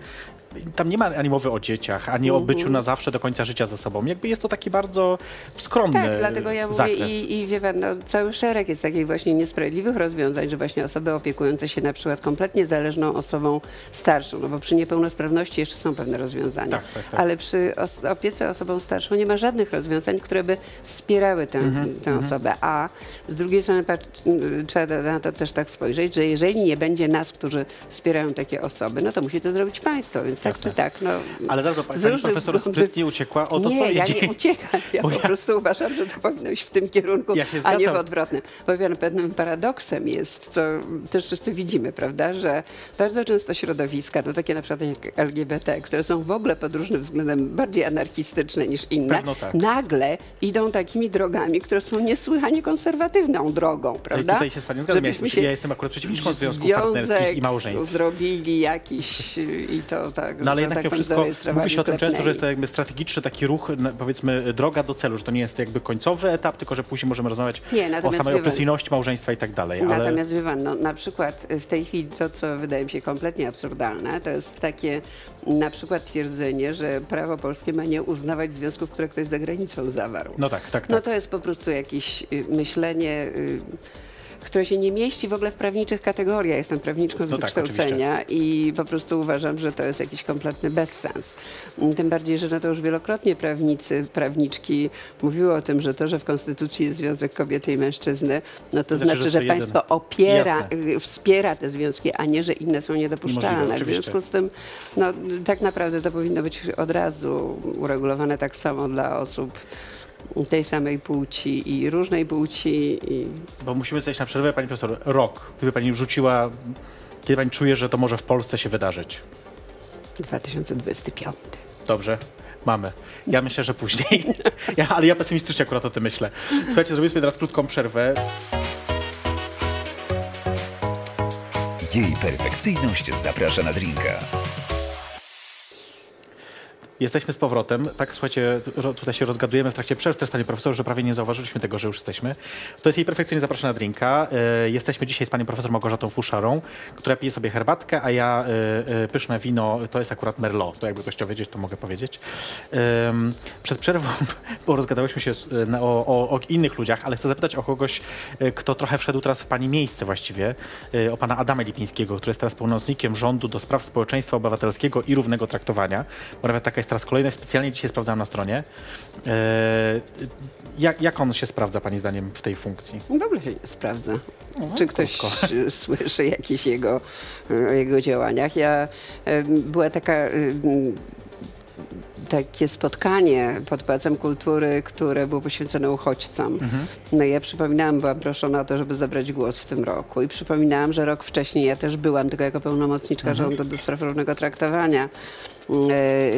Tam nie ma ani mowy o dzieciach, ani o Mhm. byciu na zawsze do końca życia ze sobą. Jakby jest to taki bardzo skromny Tak, dlatego ja mówię zakres. i, i wie pan, no, cały szereg jest takich właśnie niesprawiedliwych rozwiązań, że właśnie osoby opiekujące się na przykład kompletnie zależną osobą starszą, no bo przy niepełnosprawności jeszcze są pewne rozwiązania, Tak, tak, tak. ale przy os- opiece osobą starszą nie ma żadnych rozwiązań, które by wspierały tę, Mhm, tę osobę, a z drugiej strony y, trzeba na to też tak spojrzeć, że jeżeli nie będzie nas, którzy wspierają takie osoby, no to musi to zrobić państwo, więc tak Jasne. czy tak, no... Ale zaraz, pani, różnych profesor sprytnie uciekła od nie, ja odpowiedzi. nie uciekam. Ja Bo po ja- prostu uważam, że to powinno iść w tym kierunku, Ja a nie w odwrotnym. Bo wiem, pewnym paradoksem jest, co też wszyscy widzimy, prawda, że bardzo często środowiska, no takie na przykład jak LGBT, które są w ogóle pod różnym względem bardziej anarchistyczne niż inne, tak. nagle idą takimi drogami, które są niesłychanie konserwatywną drogą, prawda? Tutaj się z panią zgadzam. Ja się ja jestem akurat przeciwniczką związków partnerskich i małżeństw. zrobili jakiś i to tak, No ale jednak tak wszystko mówi się o tym często, że jest to jakby strategiczny taki ruch, powiedzmy droga do celu, że to nie jest jakby końcowy etap, tylko że później możemy rozmawiać Nie, o samej opresyjności małżeństwa i tak dalej. Ale Natomiast wie pan, no, na przykład w tej chwili to, co wydaje mi się kompletnie absurdalne, to jest takie na przykład twierdzenie, że prawo polskie ma nie uznawać związków, które ktoś za granicą zawarł. no tak, tak, No tak. to jest po prostu jakieś y, myślenie, y, które się nie mieści w ogóle w prawniczych kategoriach. Jestem prawniczką z No tak, wykształcenia i po prostu uważam, że to jest jakiś kompletny bezsens. Tym bardziej, że no to już wielokrotnie prawnicy, prawniczki mówiły o tym, że to, że w Konstytucji jest związek kobiety i mężczyzny, no to Znaczy, znaczy, że że, to jeden. państwo opiera, Jasne. y, wspiera te związki, a nie, że inne są niedopuszczalne. W związku z tym, no tak naprawdę to powinno być od razu uregulowane tak samo dla osób tej samej płci i różnej płci. I... Bo musimy zejść na przerwę, pani profesor. Rok, gdyby pani rzuciła, kiedy pani czuje, że to może w Polsce się wydarzyć? 2025. Dobrze, mamy. Ja myślę, że później. Ja, ale ja pesymistycznie akurat o tym myślę. Słuchajcie, zrobimy sobie teraz krótką przerwę. Jej perfekcyjność zaprasza na drinka. Jesteśmy z powrotem. Tak, słuchajcie, tutaj się rozgadujemy w trakcie przerw. Też, panie profesorze, że prawie nie zauważyliśmy tego, że już jesteśmy. To jest jej perfekcyjnie zapraszana na drinka. E, jesteśmy dzisiaj z panią profesor Małgorzatą Fuszarą, która pije sobie herbatkę, a ja e, e, pyszne wino, to jest akurat Merlot. To jakby ktoś chciał wiedzieć, to mogę powiedzieć. Przed przerwą, bo rozgadałyśmy się o, o, o innych ludziach, ale chcę zapytać o kogoś, kto trochę wszedł teraz w pani miejsce właściwie, o pana Adama Lipińskiego, który jest teraz pełnomocnikiem rządu do spraw społeczeństwa obywatelskiego i równego traktowania. Bo nawet taka jest teraz kolejność, specjalnie dzisiaj sprawdzałem na stronie. E, jak, jak on się sprawdza, pani zdaniem, w tej funkcji? W ogóle się nie sprawdza. Czy ktoś e, słyszy jakieś jego, e, o jego działaniach? Ja, e, była taka, e, takie spotkanie pod Pałacem Kultury, które było poświęcone uchodźcom. No i ja przypominałam, byłam proszona o to, żeby zabrać głos w tym roku i przypominałam, że rok wcześniej ja też byłam, tylko jako pełnomocniczka rządu do spraw równego traktowania e,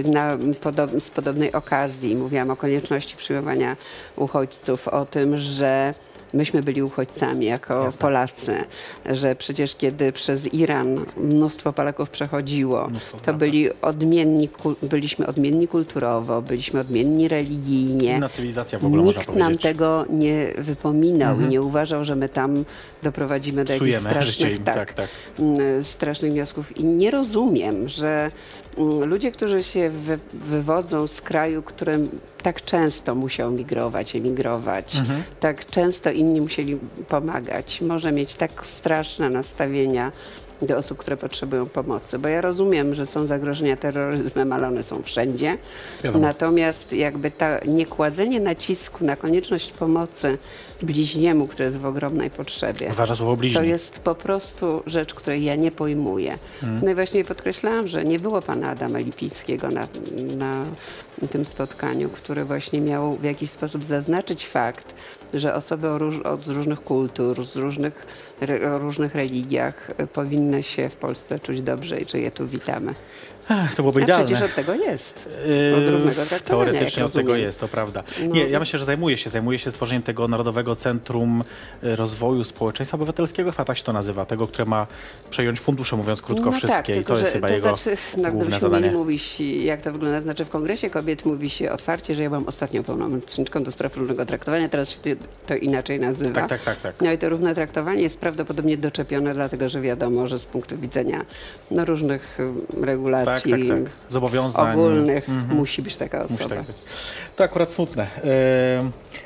na podob- z podobnej okazji. Mówiłam o konieczności przyjmowania uchodźców, o tym, że myśmy byli uchodźcami jako Polacy, że przecież kiedy przez Iran mnóstwo Polaków przechodziło, Mnóstwo, to byli odmienni, byliśmy odmienni kulturowo, byliśmy odmienni religijnie. Inna cywilizacja w ogóle, Nikt nam tego nie wypominał i nie uważał, że my tam doprowadzimy do jakichś Psujemy życie strasznych, im, tak, tak. mm, strasznych wniosków. I nie rozumiem, że ludzie, którzy się wy, wywodzą z kraju, którym tak często musiał migrować, emigrować, Mhm. tak często inni musieli pomagać, może mieć tak straszne nastawienia do osób, które potrzebują pomocy. Bo ja rozumiem, że są zagrożenia terroryzmem, ale one są wszędzie. Wiadomo. Natomiast jakby ta niekładzenie nacisku na konieczność pomocy bliźniemu, który jest w ogromnej potrzebie. Ważne słowo To bliźni. jest po prostu rzecz, której ja nie pojmuję. No i właśnie podkreślałam, że nie było pana Adama Lipińskiego na, na tym spotkaniu, który właśnie miał w jakiś sposób zaznaczyć fakt, że osoby o róż, od, z różnych kultur, z różnych, re, o różnych religiach powinny się w Polsce czuć dobrze i że je tu witamy. Ech, to byłoby A idealne. przecież od tego jest. Yy, Od równego traktowania, Teoretycznie od tego jest, to prawda. No. Nie, ja myślę, że zajmuje się, zajmuje się tworzeniem tego Narodowego Centrum y, Rozwoju Społeczeństwa Obywatelskiego, chyba tak się to nazywa, tego, które ma przejąć fundusze, mówiąc krótko, wszystkie Tak, i tylko, to jest że, chyba to jego znaczy, no, główne zadanie. jak to wygląda, znaczy w Kongresie Kobiet mówi się otwarcie, że ja byłam ostatnią pełnomocniczką do spraw równego traktowania, teraz się to inaczej nazywa. Tak, tak, tak, tak. No i to równe traktowanie jest prawdopodobnie doczepione, dlatego że wiadomo, że z punktu widzenia no, różnych y, Tak, regulacji tak, tak. Zobowiązań. ogólnych musi być taka osoba. Musi tak być. To akurat smutne.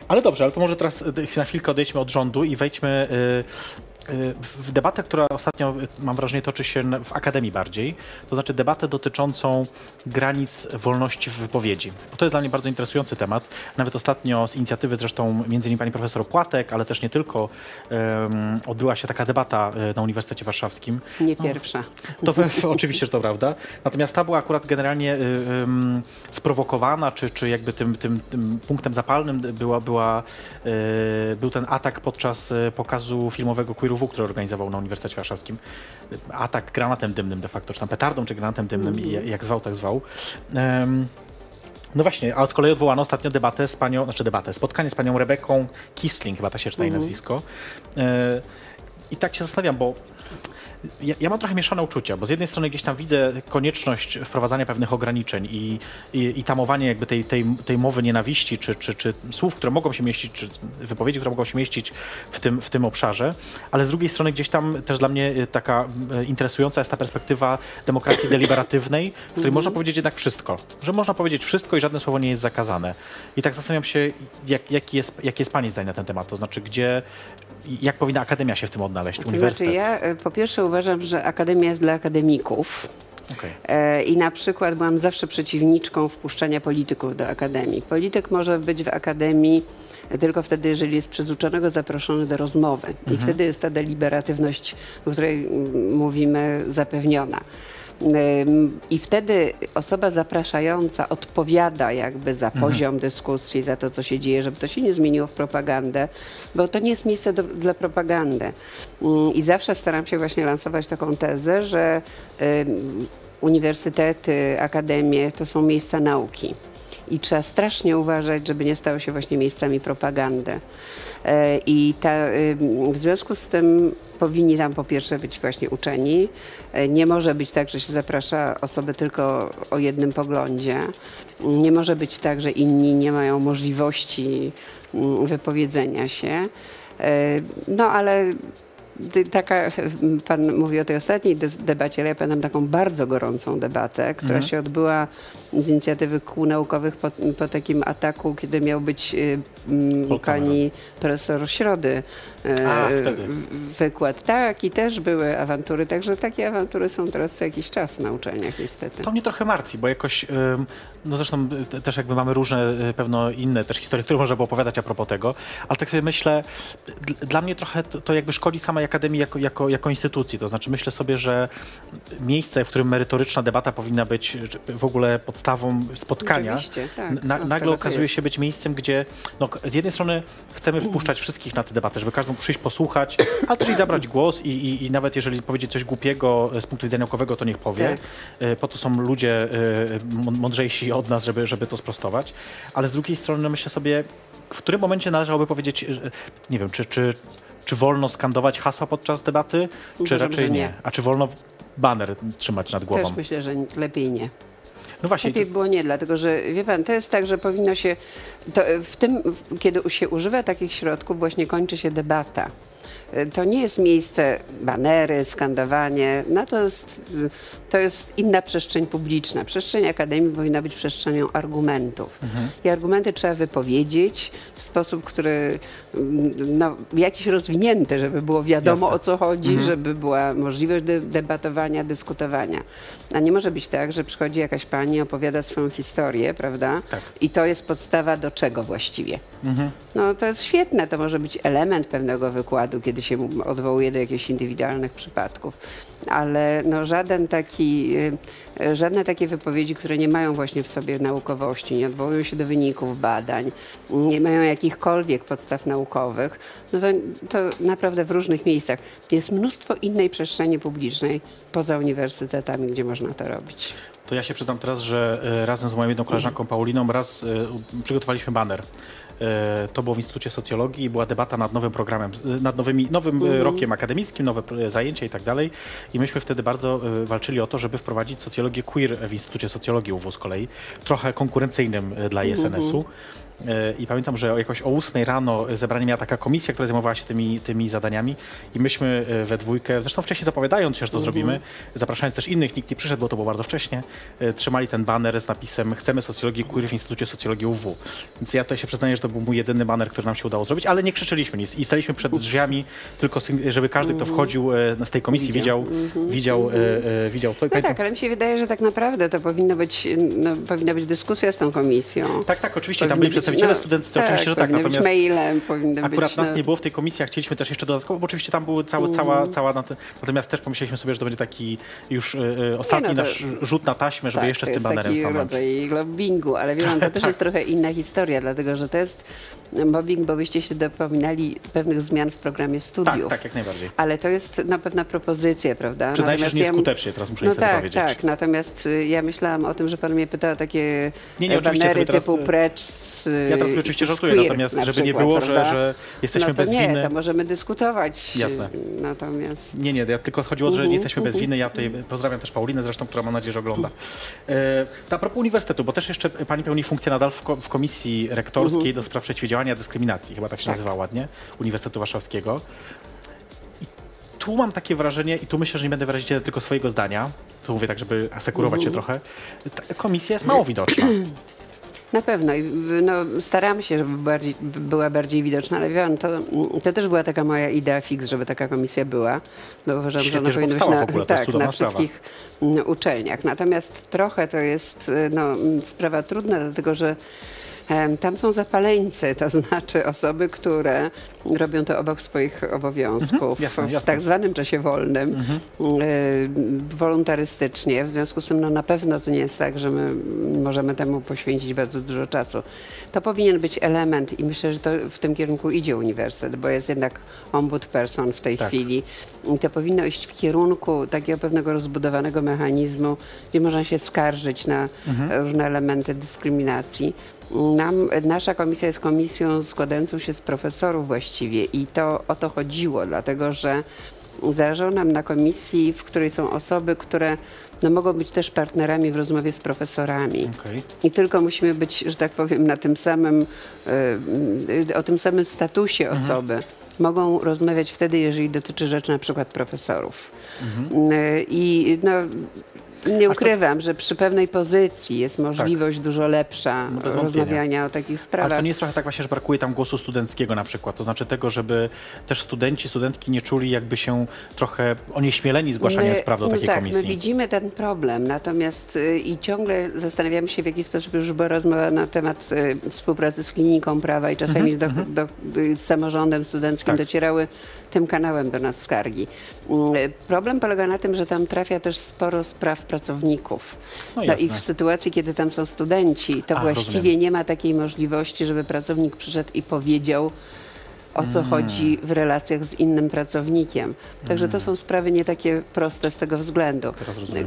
Ale dobrze, ale to może teraz y, na chwilkę odejdźmy od rządu i wejdźmy y, w debatę, która ostatnio, y, mam wrażenie, toczy się w Akademii bardziej. To znaczy debatę dotyczącą granic wolności w wypowiedzi. Bo to jest dla mnie bardzo interesujący temat. Nawet ostatnio z inicjatywy zresztą między innymi pani profesor Płatek, ale też nie tylko, ym, odbyła się taka debata y, na Uniwersytecie Warszawskim. Nie pierwsza. To oczywiście, że to prawda. Natomiast ta była akurat generalnie y, ym, sprowokowana, czy, czy jakby tym, tym, tym punktem zapalnym była, była, y, był ten atak podczas y, pokazu filmowego Queerowu, który organizował na Uniwersytecie Warszawskim. Atak granatem dymnym de facto, czy tam petardą, czy granatem dymnym, mm. jak zwał, tak zwał. Ym, no właśnie, a z kolei odwołano ostatnio debatę z panią, znaczy debatę, spotkanie z panią Rebeką Kisling, chyba tak się czyta jej nazwisko. Y, I tak się zastanawiam, bo ja, ja mam trochę mieszane uczucia, bo z jednej strony gdzieś tam widzę konieczność wprowadzania pewnych ograniczeń i, i, i tamowanie jakby tej, tej, tej mowy nienawiści, czy, czy, czy słów, które mogą się mieścić, czy wypowiedzi, które mogą się mieścić w tym, w tym obszarze, ale z drugiej strony gdzieś tam też dla mnie y, taka y, interesująca jest ta perspektywa demokracji deliberatywnej, w której można powiedzieć jednak wszystko, że można powiedzieć wszystko i żadne słowo nie jest zakazane. I tak zastanawiam się, jak, jaki jest, jakie jest Pani zdanie na ten temat, to znaczy gdzie, jak powinna Akademia się w tym odnaleźć, To uniwersytet? znaczy ja y, po pierwsze uważam, że Akademia jest dla akademików. Okej. E, I na przykład byłam zawsze przeciwniczką wpuszczania polityków do akademii. Polityk może być w akademii tylko wtedy, jeżeli jest przez uczonego zaproszony do rozmowy. I wtedy jest ta deliberatywność, o której mm, mówimy, zapewniona. I wtedy osoba zapraszająca odpowiada jakby za poziom dyskusji, za to, co się dzieje, żeby to się nie zmieniło w propagandę, bo to nie jest miejsce do, dla propagandy. Ym, I zawsze staram się właśnie lansować taką tezę, że uniwersytety, akademie to są miejsca nauki. I trzeba strasznie uważać, żeby nie stały się właśnie miejscami propagandy. E, I ta, y, w związku z tym powinni tam po pierwsze być właśnie uczeni. E, Nie może być tak, że się zaprasza osoby tylko o jednym poglądzie. Nie może być tak, że inni nie mają możliwości mm, wypowiedzenia się. E, No ale Taka, pan mówi o tej ostatniej debacie, ale ja pamiętam taką bardzo gorącą debatę, która się odbyła z inicjatywy kół naukowych po, po takim ataku, kiedy miał być Polkamera. pani profesor Środy y, A, wykład. Tak, i też były awantury, także takie awantury są teraz co jakiś czas na uczelniach niestety. To mnie trochę martwi, bo jakoś, no zresztą y, też jakby mamy różne y, pewno inne też historie, które można by opowiadać a propos tego, ale tak sobie myślę, dla mnie trochę to, to jakby szkodzi samej Akademii jako, jako, jako instytucji, to znaczy myślę sobie, że miejsce, w którym merytoryczna debata powinna być w ogóle podstawą spotkania, tak. na, No, nagle okazuje jest. się być miejscem, gdzie no, z jednej strony chcemy wpuszczać wszystkich na tę debatę, żeby mógł przyjść posłuchać, ale też i zabrać głos i, i, i nawet jeżeli powiedzieć coś głupiego e, z punktu widzenia naukowego, to niech powie. Tak. E, Po to są ludzie e, mą- mądrzejsi od nas, żeby, żeby to sprostować. Ale z drugiej strony myślę sobie, w którym momencie należałoby powiedzieć, nie wiem, czy, czy, czy wolno skandować hasła podczas debaty, czy Uważam, raczej nie. nie. A czy wolno baner trzymać nad głową? Też myślę, że lepiej nie. No właśnie, Lepiej było nie, dlatego że wie pan, to jest tak, że powinno się, to w tym, kiedy się używa takich środków, właśnie kończy się debata. Y, To nie jest miejsce banery, skandowanie, no to jest, y, to jest inna przestrzeń publiczna. Przestrzeń akademii powinna być przestrzenią argumentów. I argumenty trzeba wypowiedzieć w sposób, który mm, no, jakiś rozwinięty, żeby było wiadomo Jasne. o co chodzi, żeby była możliwość de- debatowania, dyskutowania. A nie może być tak, że przychodzi jakaś pani, opowiada swoją historię, prawda? Tak. I to jest podstawa do czego właściwie? No to jest świetne, to może być element pewnego wykładu, kiedy się odwołuje do jakichś indywidualnych przypadków, ale no żaden taki, y, żadne takie wypowiedzi, które nie mają właśnie w sobie naukowości, nie odwołują się do wyników badań, nie mają jakichkolwiek podstaw naukowych, no to, to naprawdę w różnych miejscach. Jest mnóstwo innej przestrzeni publicznej poza uniwersytetami, gdzie można to robić. To ja się przyznam teraz, że e, razem z moją jedną koleżanką Pauliną raz u- przygotowaliśmy baner. E, To było w Instytucie Socjologii i była debata nad nowym programem, nad nowymi, nowym e, rokiem akademickim, nowe zajęcia i tak dalej. I myśmy wtedy bardzo e, walczyli o to, żeby wprowadzić socjologię queer w Instytucie Socjologii UW z kolei, trochę konkurencyjnym dla ISNS-u. E, I pamiętam, że jakoś o 8 rano zebranie miała taka komisja, która zajmowała się tymi, tymi zadaniami i myśmy e, we dwójkę, zresztą wcześniej zapowiadając się, że to zrobimy, zapraszając też innych, nikt nie przyszedł, bo to było bardzo wcześnie, e, trzymali ten baner z napisem chcemy socjologii queer w Instytucie Socjologii UW. Więc ja tutaj się przyznaję, że to był mój jedyny baner, który nam się udało zrobić, ale nie krzyczeliśmy nic i staliśmy przed drzwiami, tylko żeby każdy, kto wchodził e, z tej komisji widział, widział, e, e, widział to. No tak, ale mi się wydaje, że tak naprawdę to powinno być, no, powinna być dyskusja z tą komisją. tak, tak, oczywiście, tam Powinny byli przedstawiciele no, studenccy, oczywiście, że tak, natomiast... być mailem, powinny Akurat być... nas no, nie było w tej komisji, a chcieliśmy też jeszcze dodatkowo, bo oczywiście tam były cała, cała nat- natomiast też pomyśleliśmy sobie, że to będzie taki już y, y, ostatni no to- nasz rzut na taśmę, żeby tak, jeszcze to z tym jest banerem taki stanąć. rodzaj lobbingu, ale wie pan, to też jest trochę inna historia, dlatego że to jest mobbing, bo byście się dopominali pewnych zmian w programie Tak, studiów. tak, jak najbardziej. Ale to jest na pewna propozycja, prawda? Przyznaję się, że Natomiast ja- nieskutecznie, teraz muszę No niestety tak, powiedzieć. tak. Natomiast y, ja myślałam o tym, że pan mnie pyta o takie Nie, nie, banery teraz, typu y, precz z, Ja teraz sobie oczywiście żartuję, natomiast na żeby nie przykład, było, że, że jesteśmy no to bez nie, winy. to możemy dyskutować. Jasne. y, Natomiast Nie, nie, ja tylko chodziło, że nie jesteśmy bez winy. Ja tutaj pozdrawiam też Paulinę zresztą, która mam nadzieję, że ogląda. E, to a propos uniwersytetu, bo też jeszcze pani pełni funkcję nadal w, ko- w Komisji Rektorskiej do spraw przeciwdziałania dyskryminacji, chyba tak się nazywa ładnie, Uniwersytetu Warszawskiego. I tu mam takie wrażenie, i tu myślę, że nie będę wyrazić tylko swojego zdania, tu mówię tak, żeby asekurować się trochę, ta komisja jest mało widoczna. Na pewno. No, staramy się, żeby bardziej, by była bardziej widoczna, ale wie pan, to, to też była taka moja idea fix, żeby taka komisja była. Bo uważam, Świetnie, że ona że powinna być na, ogóle, tak, na sprawa. wszystkich mm, uczelniach. Natomiast trochę to jest y, no, sprawa trudna, dlatego że Tam są zapaleńcy, to znaczy osoby, które robią to obok swoich obowiązków Mhm, jasne, w jasne. tak zwanym czasie wolnym, e, wolontarystycznie. W związku z tym no, na pewno to nie jest tak, że my możemy temu poświęcić bardzo dużo czasu. To powinien być element i myślę, że to w tym kierunku idzie uniwersytet, bo jest jednak ombudsperson w tej Tak. chwili. I to powinno iść w kierunku takiego pewnego rozbudowanego mechanizmu, gdzie można się skarżyć na Mhm. różne elementy dyskryminacji. Nam, nasza komisja jest komisją składającą się z profesorów właściwie i to o to chodziło, dlatego że zależało nam na komisji, w której są osoby, które no, mogą być też partnerami w rozmowie z profesorami. Okej. I tylko musimy być, że tak powiem, na tym samym, y, o tym samym statusie Mhm. osoby. Mogą rozmawiać wtedy, jeżeli dotyczy rzeczy na przykład profesorów. Y, I no, nie ukrywam, że przy pewnej pozycji jest możliwość dużo lepsza Tak. No rozmawiania o takich Ale sprawach. to nie jest trochę tak właśnie, że brakuje tam głosu studenckiego na przykład, to znaczy tego, żeby też studenci, studentki nie czuli jakby się trochę onieśmieleni zgłaszaniem spraw do no takiej tak, komisji. my widzimy ten problem, natomiast y, i ciągle zastanawiamy się, w jaki sposób już była rozmowa na temat y, współpracy z kliniką prawa i czasami do, do, y, z samorządem studenckim Mhm, Tak. docierały tym kanałem do nas skargi. Y, Problem polega na tym, że tam trafia też sporo spraw pracowników. No No, i w sytuacji, kiedy tam są studenci, to A, właściwie rozumiem. nie ma takiej możliwości, żeby pracownik przyszedł i powiedział, o co Mm. chodzi w relacjach z innym pracownikiem. Także to są sprawy nie takie proste z tego względu.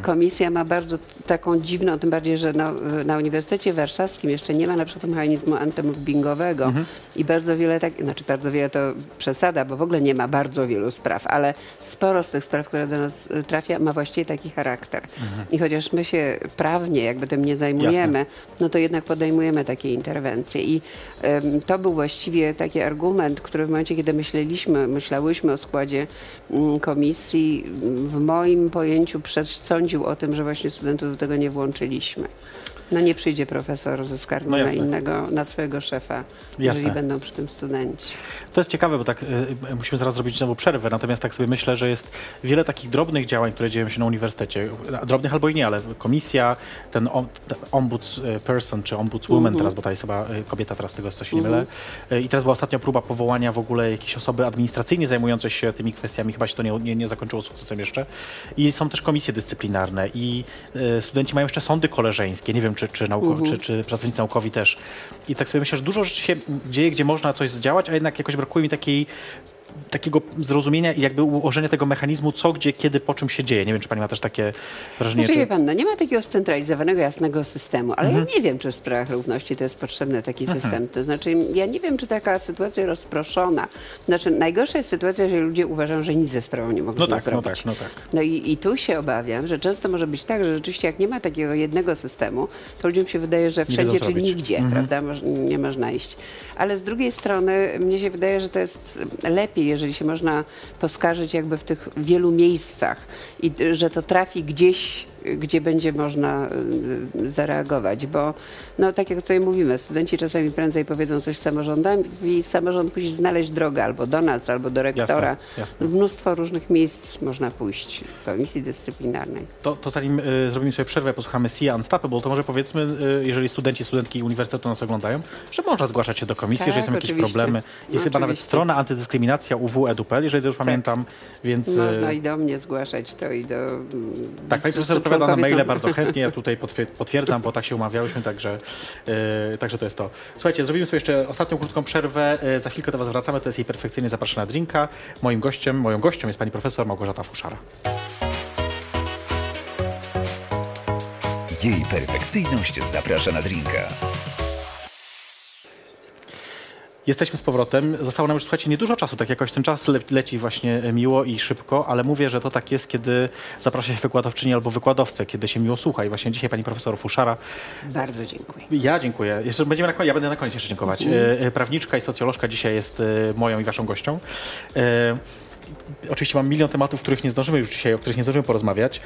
Komisja ma bardzo taką dziwną, tym bardziej, że na, na Uniwersytecie Warszawskim jeszcze nie ma na przykład mechanizmu antymobbingowego Mhm. i bardzo wiele, tak, znaczy bardzo wiele to przesada, bo w ogóle nie ma bardzo wielu spraw, ale sporo z tych spraw, które do nas y, trafia, ma właściwie taki charakter. Mhm. I chociaż my się prawnie jakby tym nie zajmujemy, no to jednak podejmujemy takie interwencje. I to był właściwie taki argument, który w momencie, kiedy myśleliśmy, myślałyśmy o składzie mm, komisji, w moim pojęciu przesądził o tym, że właśnie studentów do tego nie włączyliśmy. No nie przyjdzie profesor ze skargą No na innego, na swojego szefa, jeżeli będą przy tym studenci. To jest ciekawe, bo tak y, y, musimy zaraz zrobić znowu przerwę, natomiast tak sobie myślę, że jest wiele takich drobnych działań, które dzieją się na uniwersytecie. Drobnych albo i nie, ale komisja, ten, om, ten ombudsperson czy ombudswoman teraz, bo ta jest chyba y, kobieta teraz tego, co się nie mylę. Y, I teraz była ostatnia próba powołania w ogóle jakiejś osoby administracyjnie zajmującej się tymi kwestiami. Chyba się to nie, nie, nie zakończyło sukcesem jeszcze. I są też komisje dyscyplinarne i y, studenci mają jeszcze sądy koleżeńskie. Nie wiem, czy, czy, nauko, czy, czy pracownicy naukowi też. I tak sobie myślę, że dużo rzeczy się dzieje, gdzie można coś zdziałać, a jednak jakoś brakuje mi takiej takiego zrozumienia i jakby ułożenia tego mechanizmu, co, gdzie, kiedy, po czym się dzieje. Nie wiem, czy pani ma też takie wrażenie, Znaczy, wie czy... pan, no nie ma takiego scentralizowanego, jasnego systemu, ale Mhm. ja nie wiem, czy w sprawach równości to jest potrzebny taki system. To znaczy, ja nie wiem, czy taka sytuacja rozproszona. Znaczy, najgorsza jest sytuacja, że ludzie uważają, że nic ze sprawą nie mogą No tak, no zrobić. tak, no tak. No i, i tu się obawiam, że często może być tak, że rzeczywiście jak nie ma takiego jednego systemu, to ludziom się wydaje, że wszędzie czy robić. Mhm. nigdzie, prawda, nie można iść. Ale z drugiej strony mnie się wydaje, że to jest lepiej, jeżeli się można poskarżyć jakby w tych wielu miejscach i że to trafi gdzieś gdzie będzie można y, zareagować, bo no tak jak tutaj mówimy, studenci czasami prędzej powiedzą coś samorządowi, samorząd musi znaleźć drogę albo do nas, albo do rektora. jasne. W mnóstwo różnych miejsc można pójść w komisji dyscyplinarnej. To, to zanim y, zrobimy sobie przerwę, posłuchamy Sia Unstoppable, to może powiedzmy, y, jeżeli studenci, studentki uniwersytetu nas oglądają, że można zgłaszać się do komisji, Tak, jeżeli są jakieś oczywiście. problemy. Jest chyba nawet Oczywiście. strona antydyskryminacja uw.edu.pl, jeżeli dobrze pamiętam, więc... y, Można i do mnie zgłaszać to i do... mm, Tak, pani profesor odpowiada na maile bardzo chętnie, ja tutaj potwier- potwierdzam, bo tak się umawiałyśmy, także, yy, także to jest to. Słuchajcie, zrobimy sobie jeszcze ostatnią krótką przerwę, yy, za chwilkę do Was wracamy, to jest jej perfekcyjnie zapraszana na drinka. Moim gościem, moją gością jest pani profesor Małgorzata Fuszara. Jej perfekcyjność zaprasza na drinka. Jesteśmy z powrotem. Zostało nam już, słuchajcie, niedużo czasu, tak jakoś ten czas le leci właśnie miło i szybko, ale mówię, że to tak jest, kiedy zaprasza się wykładowczyni albo wykładowcę, kiedy się miło słucha. I właśnie dzisiaj pani profesor Fuszara Bardzo dziękuję. Ja dziękuję. Jeszcze będziemy na koniec, ja będę na koniec jeszcze dziękować. E, e, Prawniczka i socjolożka dzisiaj jest e, moją i waszą gością. E, Oczywiście mam milion tematów, których nie zdążymy już dzisiaj, o których nie zdążymy porozmawiać.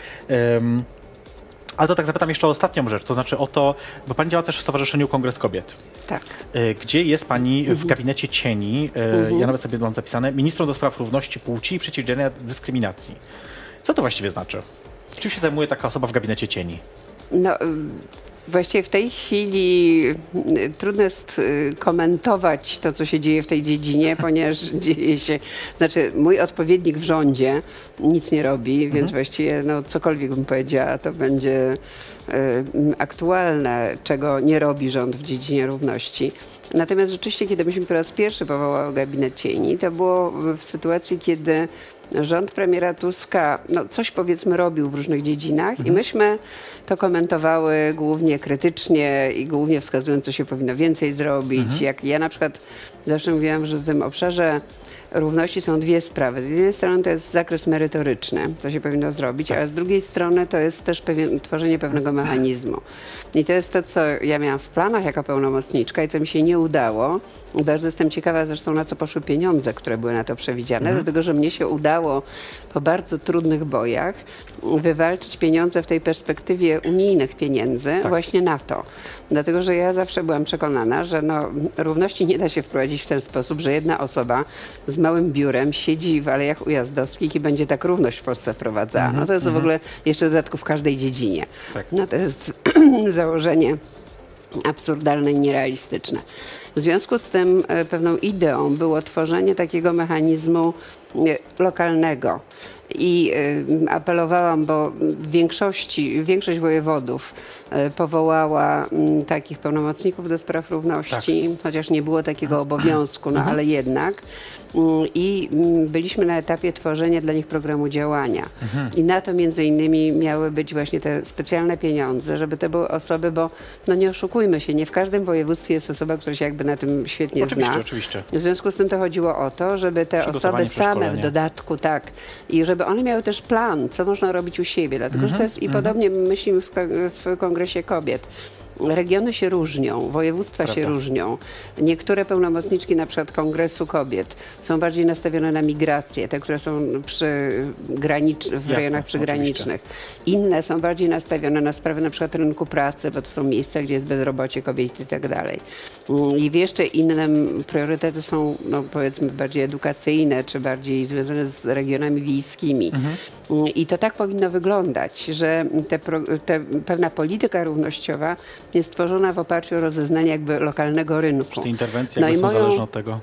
Ale to tak zapytam jeszcze o ostatnią rzecz, to znaczy o to, bo pani działa też w Stowarzyszeniu Kongres Kobiet, Tak. e, gdzie jest pani w gabinecie cieni, e, ja nawet sobie mam napisane, ministrą do spraw równości płci i przeciwdziałania dyskryminacji. Co to właściwie znaczy? Czym się zajmuje taka osoba w gabinecie cieni? No, Właściwie w tej chwili y, trudno jest y, komentować to, co się dzieje w tej dziedzinie, ponieważ dzieje się, znaczy mój odpowiednik w rządzie nic nie robi, więc Mhm. właściwie no, cokolwiek bym powiedziała, to będzie y, aktualne, czego nie robi rząd w dziedzinie równości. Natomiast rzeczywiście, kiedy myśmy po raz pierwszy powołał gabinet cieni, to było w sytuacji, kiedy rząd premiera Tuska no, coś powiedzmy robił w różnych dziedzinach i myśmy to komentowały głównie krytycznie i głównie wskazując, co się powinno więcej zrobić. Jak ja na przykład zawsze mówiłam, że w tym obszarze równości są dwie sprawy. Z jednej strony to jest zakres merytoryczny, co się powinno zrobić, a z drugiej strony to jest też pewien, tworzenie pewnego mechanizmu. I to jest to, co ja miałam w planach jako pełnomocniczka i co mi się nie udało. Bardzo jestem ciekawa zresztą, na co poszły pieniądze, które były na to przewidziane, dlatego że mnie się udało po bardzo trudnych bojach wywalczyć pieniądze w tej perspektywie unijnych pieniędzy właśnie na to. Dlatego, że ja zawsze byłam przekonana, że no, równości nie da się wprowadzić w ten sposób, że jedna osoba z małym biurem siedzi w Alejach Ujazdowskich i będzie tak równość w Polsce wprowadzała. No to jest w ogóle jeszcze dodatku w każdej dziedzinie. Tak. No to jest założenie absurdalne i nierealistyczne. W związku z tym e, pewną ideą było tworzenie takiego mechanizmu e, lokalnego. I e, apelowałam, bo w większości, większość wojewodów e, powołała m, takich pełnomocników do spraw równości, chociaż nie było takiego obowiązku, no ale jednak. I mm, byliśmy na etapie tworzenia dla nich programu działania. I na to między innymi miały być właśnie te specjalne pieniądze, żeby to były osoby, bo no nie oszukujmy się, nie w każdym województwie jest osoba, która się jakby na tym świetnie Oczywiście, zna. oczywiście. W związku z tym to chodziło o to, żeby te osoby same w dodatku, tak, i żeby one miały też plan, co można robić u siebie, dlatego że to Mhm, jest i podobnie myślimy w, w Kongresie Kobiet. Regiony się różnią, województwa się Prawda. różnią. Niektóre pełnomocniczki na przykład Kongresu Kobiet są bardziej nastawione na migrację, te, które są przy granicz- w Jasne, rejonach przygranicznych. Inne są bardziej nastawione na sprawy na przykład rynku pracy, bo to są miejsca, gdzie jest bezrobocie kobiet i tak dalej. Mm, I w jeszcze innym priorytety są no, powiedzmy bardziej edukacyjne, czy bardziej związane z regionami wiejskimi. Mm, I to tak powinno wyglądać, że te, te pewna polityka równościowa jest tworzona w oparciu o rozeznanie jakby lokalnego rynku. Te interwencje No są moją- zależne od tego.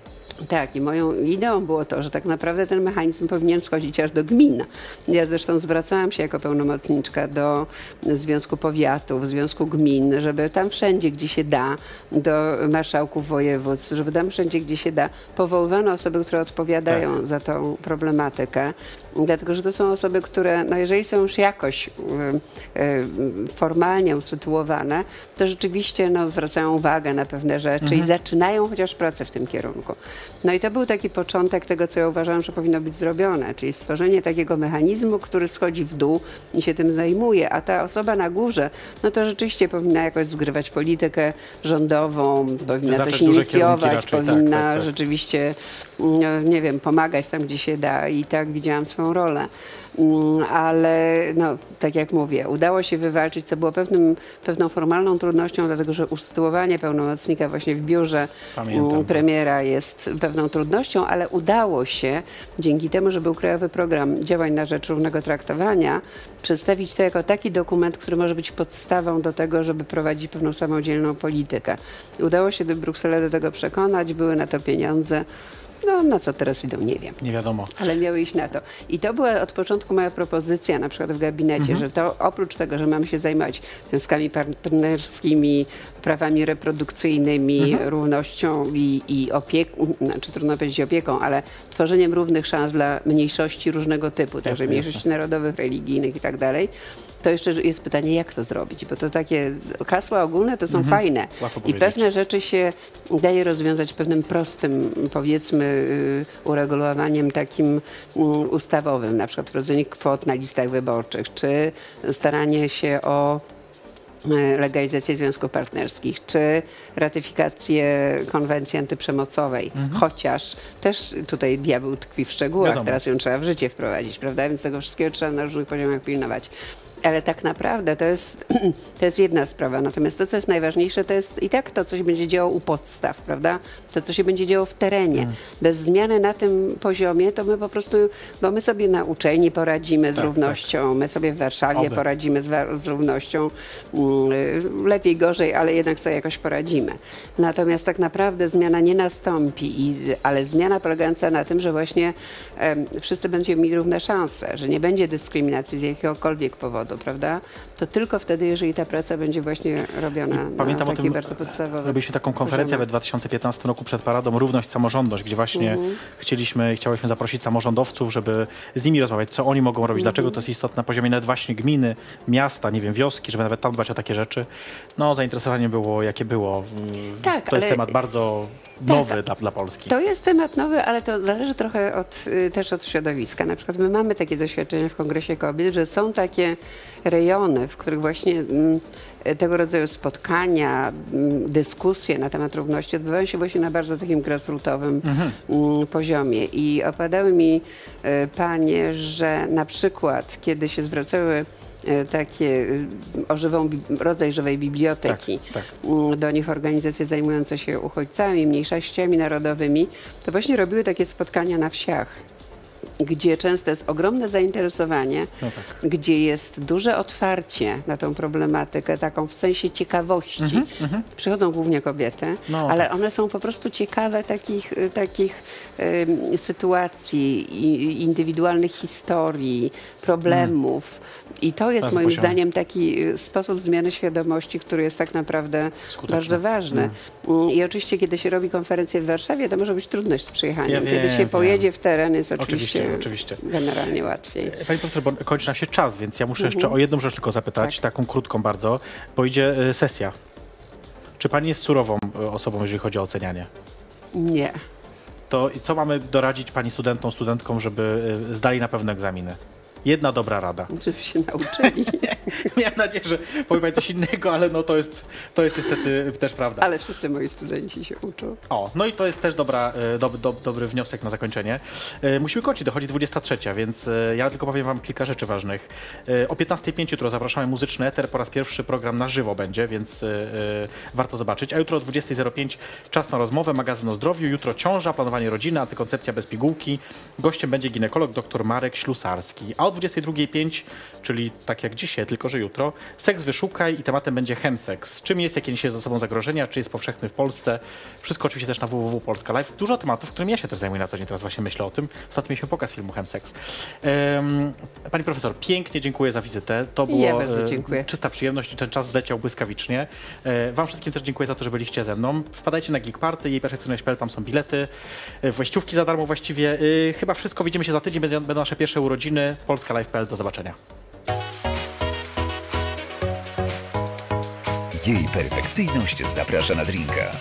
Tak, i moją ideą było to, że tak naprawdę ten mechanizm powinien schodzić aż do gmin. Ja zresztą zwracałam się jako pełnomocniczka do Związku Powiatów, Związku Gmin, żeby tam wszędzie, gdzie się da, do marszałków województw, żeby tam wszędzie, gdzie się da, powoływano osoby, które odpowiadają za tą problematykę. Dlatego, że to są osoby, które, no jeżeli są już jakoś y, y, formalnie usytuowane, to rzeczywiście no, zwracają uwagę na pewne rzeczy i zaczynają chociaż pracę w tym kierunku. No i to był taki początek tego, co ja uważam, że powinno być zrobione, czyli stworzenie takiego mechanizmu, który schodzi w dół i się tym zajmuje, a ta osoba na górze, no to rzeczywiście powinna jakoś zgrywać politykę rządową, powinna Wyznaczać coś inicjować, tak, powinna tak, tak. rzeczywiście, no, nie wiem, pomagać tam, gdzie się da i tak widziałam swoją rolę. Mm, Ale no, tak jak mówię, udało się wywalczyć, co było pewnym, pewną formalną trudnością, dlatego że usytuowanie pełnomocnika właśnie w biurze Pamiętam mm, to. premiera jest pewną trudnością, ale udało się dzięki temu, że był Krajowy Program Działań na Rzecz Równego Traktowania, przedstawić to jako taki dokument, który może być podstawą do tego, żeby prowadzić pewną samodzielną politykę. Udało się do Brukselę do tego przekonać, były na to pieniądze. No, na co teraz idą, nie wiem Nie wiadomo. ale miały iść na to. I to była od początku moja propozycja, na przykład w gabinecie, Mhm. że to oprócz tego, że mamy się zajmować związkami partnerskimi, prawami reprodukcyjnymi, Mhm. równością i, i opieką, znaczy trudno powiedzieć opieką, ale tworzeniem równych szans dla mniejszości różnego typu, także mniejszości narodowych, religijnych i tak dalej. To jeszcze jest pytanie, jak to zrobić, bo to takie hasła ogólne to są fajne Mhm. Łatwo i pewne rzeczy się daje rozwiązać pewnym prostym, powiedzmy, y, uregulowaniem takim mm, ustawowym, na przykład wprowadzenie kwot na listach wyborczych, czy staranie się o y, legalizację związków partnerskich, czy ratyfikację konwencji antyprzemocowej. Chociaż też tutaj diabeł tkwi w szczegółach, Wiadomo. teraz ją trzeba w życie wprowadzić, prawda? Więc tego wszystkiego trzeba na różnych poziomach pilnować. Ale tak naprawdę to jest, to jest jedna sprawa. Natomiast to, co jest najważniejsze, to jest i tak to, co się będzie działo u podstaw, prawda? To, co się będzie działo w terenie. Mm. Bez zmiany na tym poziomie, to my po prostu, bo my sobie na uczelni poradzimy z Tak, równością, my sobie w Warszawie Oby. poradzimy z, z równością. Mm, Lepiej, gorzej, ale jednak sobie jakoś poradzimy. Natomiast tak naprawdę zmiana nie nastąpi, i, ale zmiana polegająca na tym, że właśnie em, wszyscy będziemy mieli równe szanse, że nie będzie dyskryminacji z jakiegokolwiek powodu, prawda? To tylko wtedy, jeżeli ta praca będzie właśnie robiona Pamiętam na o tym, bardzo podstawowej robiliśmy taką konferencję poziomie. w 2015 roku przed paradą Równość, Samorządność, gdzie właśnie Mhm. chcieliśmy, chciałyśmy zaprosić samorządowców, żeby z nimi rozmawiać, co oni mogą robić, dlaczego Mhm. to jest istotne na poziomie nawet właśnie gminy, miasta, nie wiem, wioski, żeby nawet tam dbać o takie rzeczy. No, zainteresowanie było jakie było. Tak, to jest temat bardzo nowy dla, dla Polski. To jest temat nowy, ale to zależy trochę od, y, też od środowiska. Na przykład my mamy takie doświadczenia w Kongresie Kobiet, że są takie rejony, w których właśnie mm, tego rodzaju spotkania, mm, dyskusje na temat równości odbywają się właśnie na bardzo takim grassrootowym mm, poziomie. I opadały mi y, panie, że na przykład, kiedy się zwracały takie y, o żywą, rodzaj żywej biblioteki, Tak, tak. do nich organizacje zajmujące się uchodźcami, mniejszościami narodowymi, to właśnie robiły takie spotkania na wsiach gdzie często jest ogromne zainteresowanie, No tak. gdzie jest duże otwarcie na tą problematykę, taką w sensie ciekawości. Przychodzą głównie kobiety, Mhm, No ale tak. one są po prostu ciekawe takich, y, takich sytuacji, indywidualnych historii, problemów. I to jest moim poziom. zdaniem taki y, sposób zmiany świadomości, który jest tak naprawdę Skuteczny. bardzo ważny. Mm, I oczywiście, kiedy się robi konferencję w Warszawie, to może być trudność z przyjechaniem. Ja kiedy wiem, się pojedzie wiem. w teren, jest oczywiście, Oczywiście, oczywiście. generalnie łatwiej. Pani profesor, bo kończy nam się czas, więc ja muszę Mhm. jeszcze o jedną rzecz tylko zapytać, Tak. taką krótką bardzo, bo idzie y, sesja. Czy pani jest surową y, osobą, jeżeli chodzi o ocenianie? Nie. To i co mamy doradzić pani studentom, studentkom, żeby zdali na pewno egzaminy? Jedna dobra rada. Żeby się nauczyli. Miałem nadzieję, że powie pani coś innego, ale no to jest, to jest niestety też prawda. Ale wszyscy moi studenci się uczą. O, no i to jest też dobra, e, dob, dob, dobry wniosek na zakończenie. E, Musimy kończyć, dochodzi 23, więc e, ja tylko powiem wam kilka rzeczy ważnych. E, O 15.05 jutro zapraszamy Muzyczny Eter, po raz pierwszy program na żywo będzie, więc e, e, warto zobaczyć. A jutro o 20.05 czas na rozmowę, magazyn o zdrowiu, jutro ciąża, planowanie rodziny, antykoncepcja bez pigułki. Gościem będzie ginekolog dr Marek Ślusarski. A 22.05, czyli tak jak dzisiaj, tylko że jutro, seks wyszukaj i tematem będzie chemseks. Czym jest, jakie niesie ze sobą zagrożenia, czy jest powszechny w Polsce. Wszystko oczywiście też na www.polska Live. Dużo tematów, którymi ja się też zajmuję na co dzień, teraz właśnie myślę o tym. Ostatnio mieliśmy pokaz filmu Chemseks. Em, pani profesor, pięknie dziękuję za wizytę. To było Ja bardzo e, dziękuję. czysta przyjemność i ten czas zleciał błyskawicznie. E, Wam wszystkim też dziękuję za to, że byliście ze mną. Wpadajcie na Geek Party, jej perfekcyjność.pl, tam są bilety, e, wejściówki za darmo właściwie. Chyba wszystko, widzimy się za tydzień, będą będą nasze pierwsze urodziny. Polska Live.pl, do zobaczenia. Jej perfekcyjność zaprasza na drinka.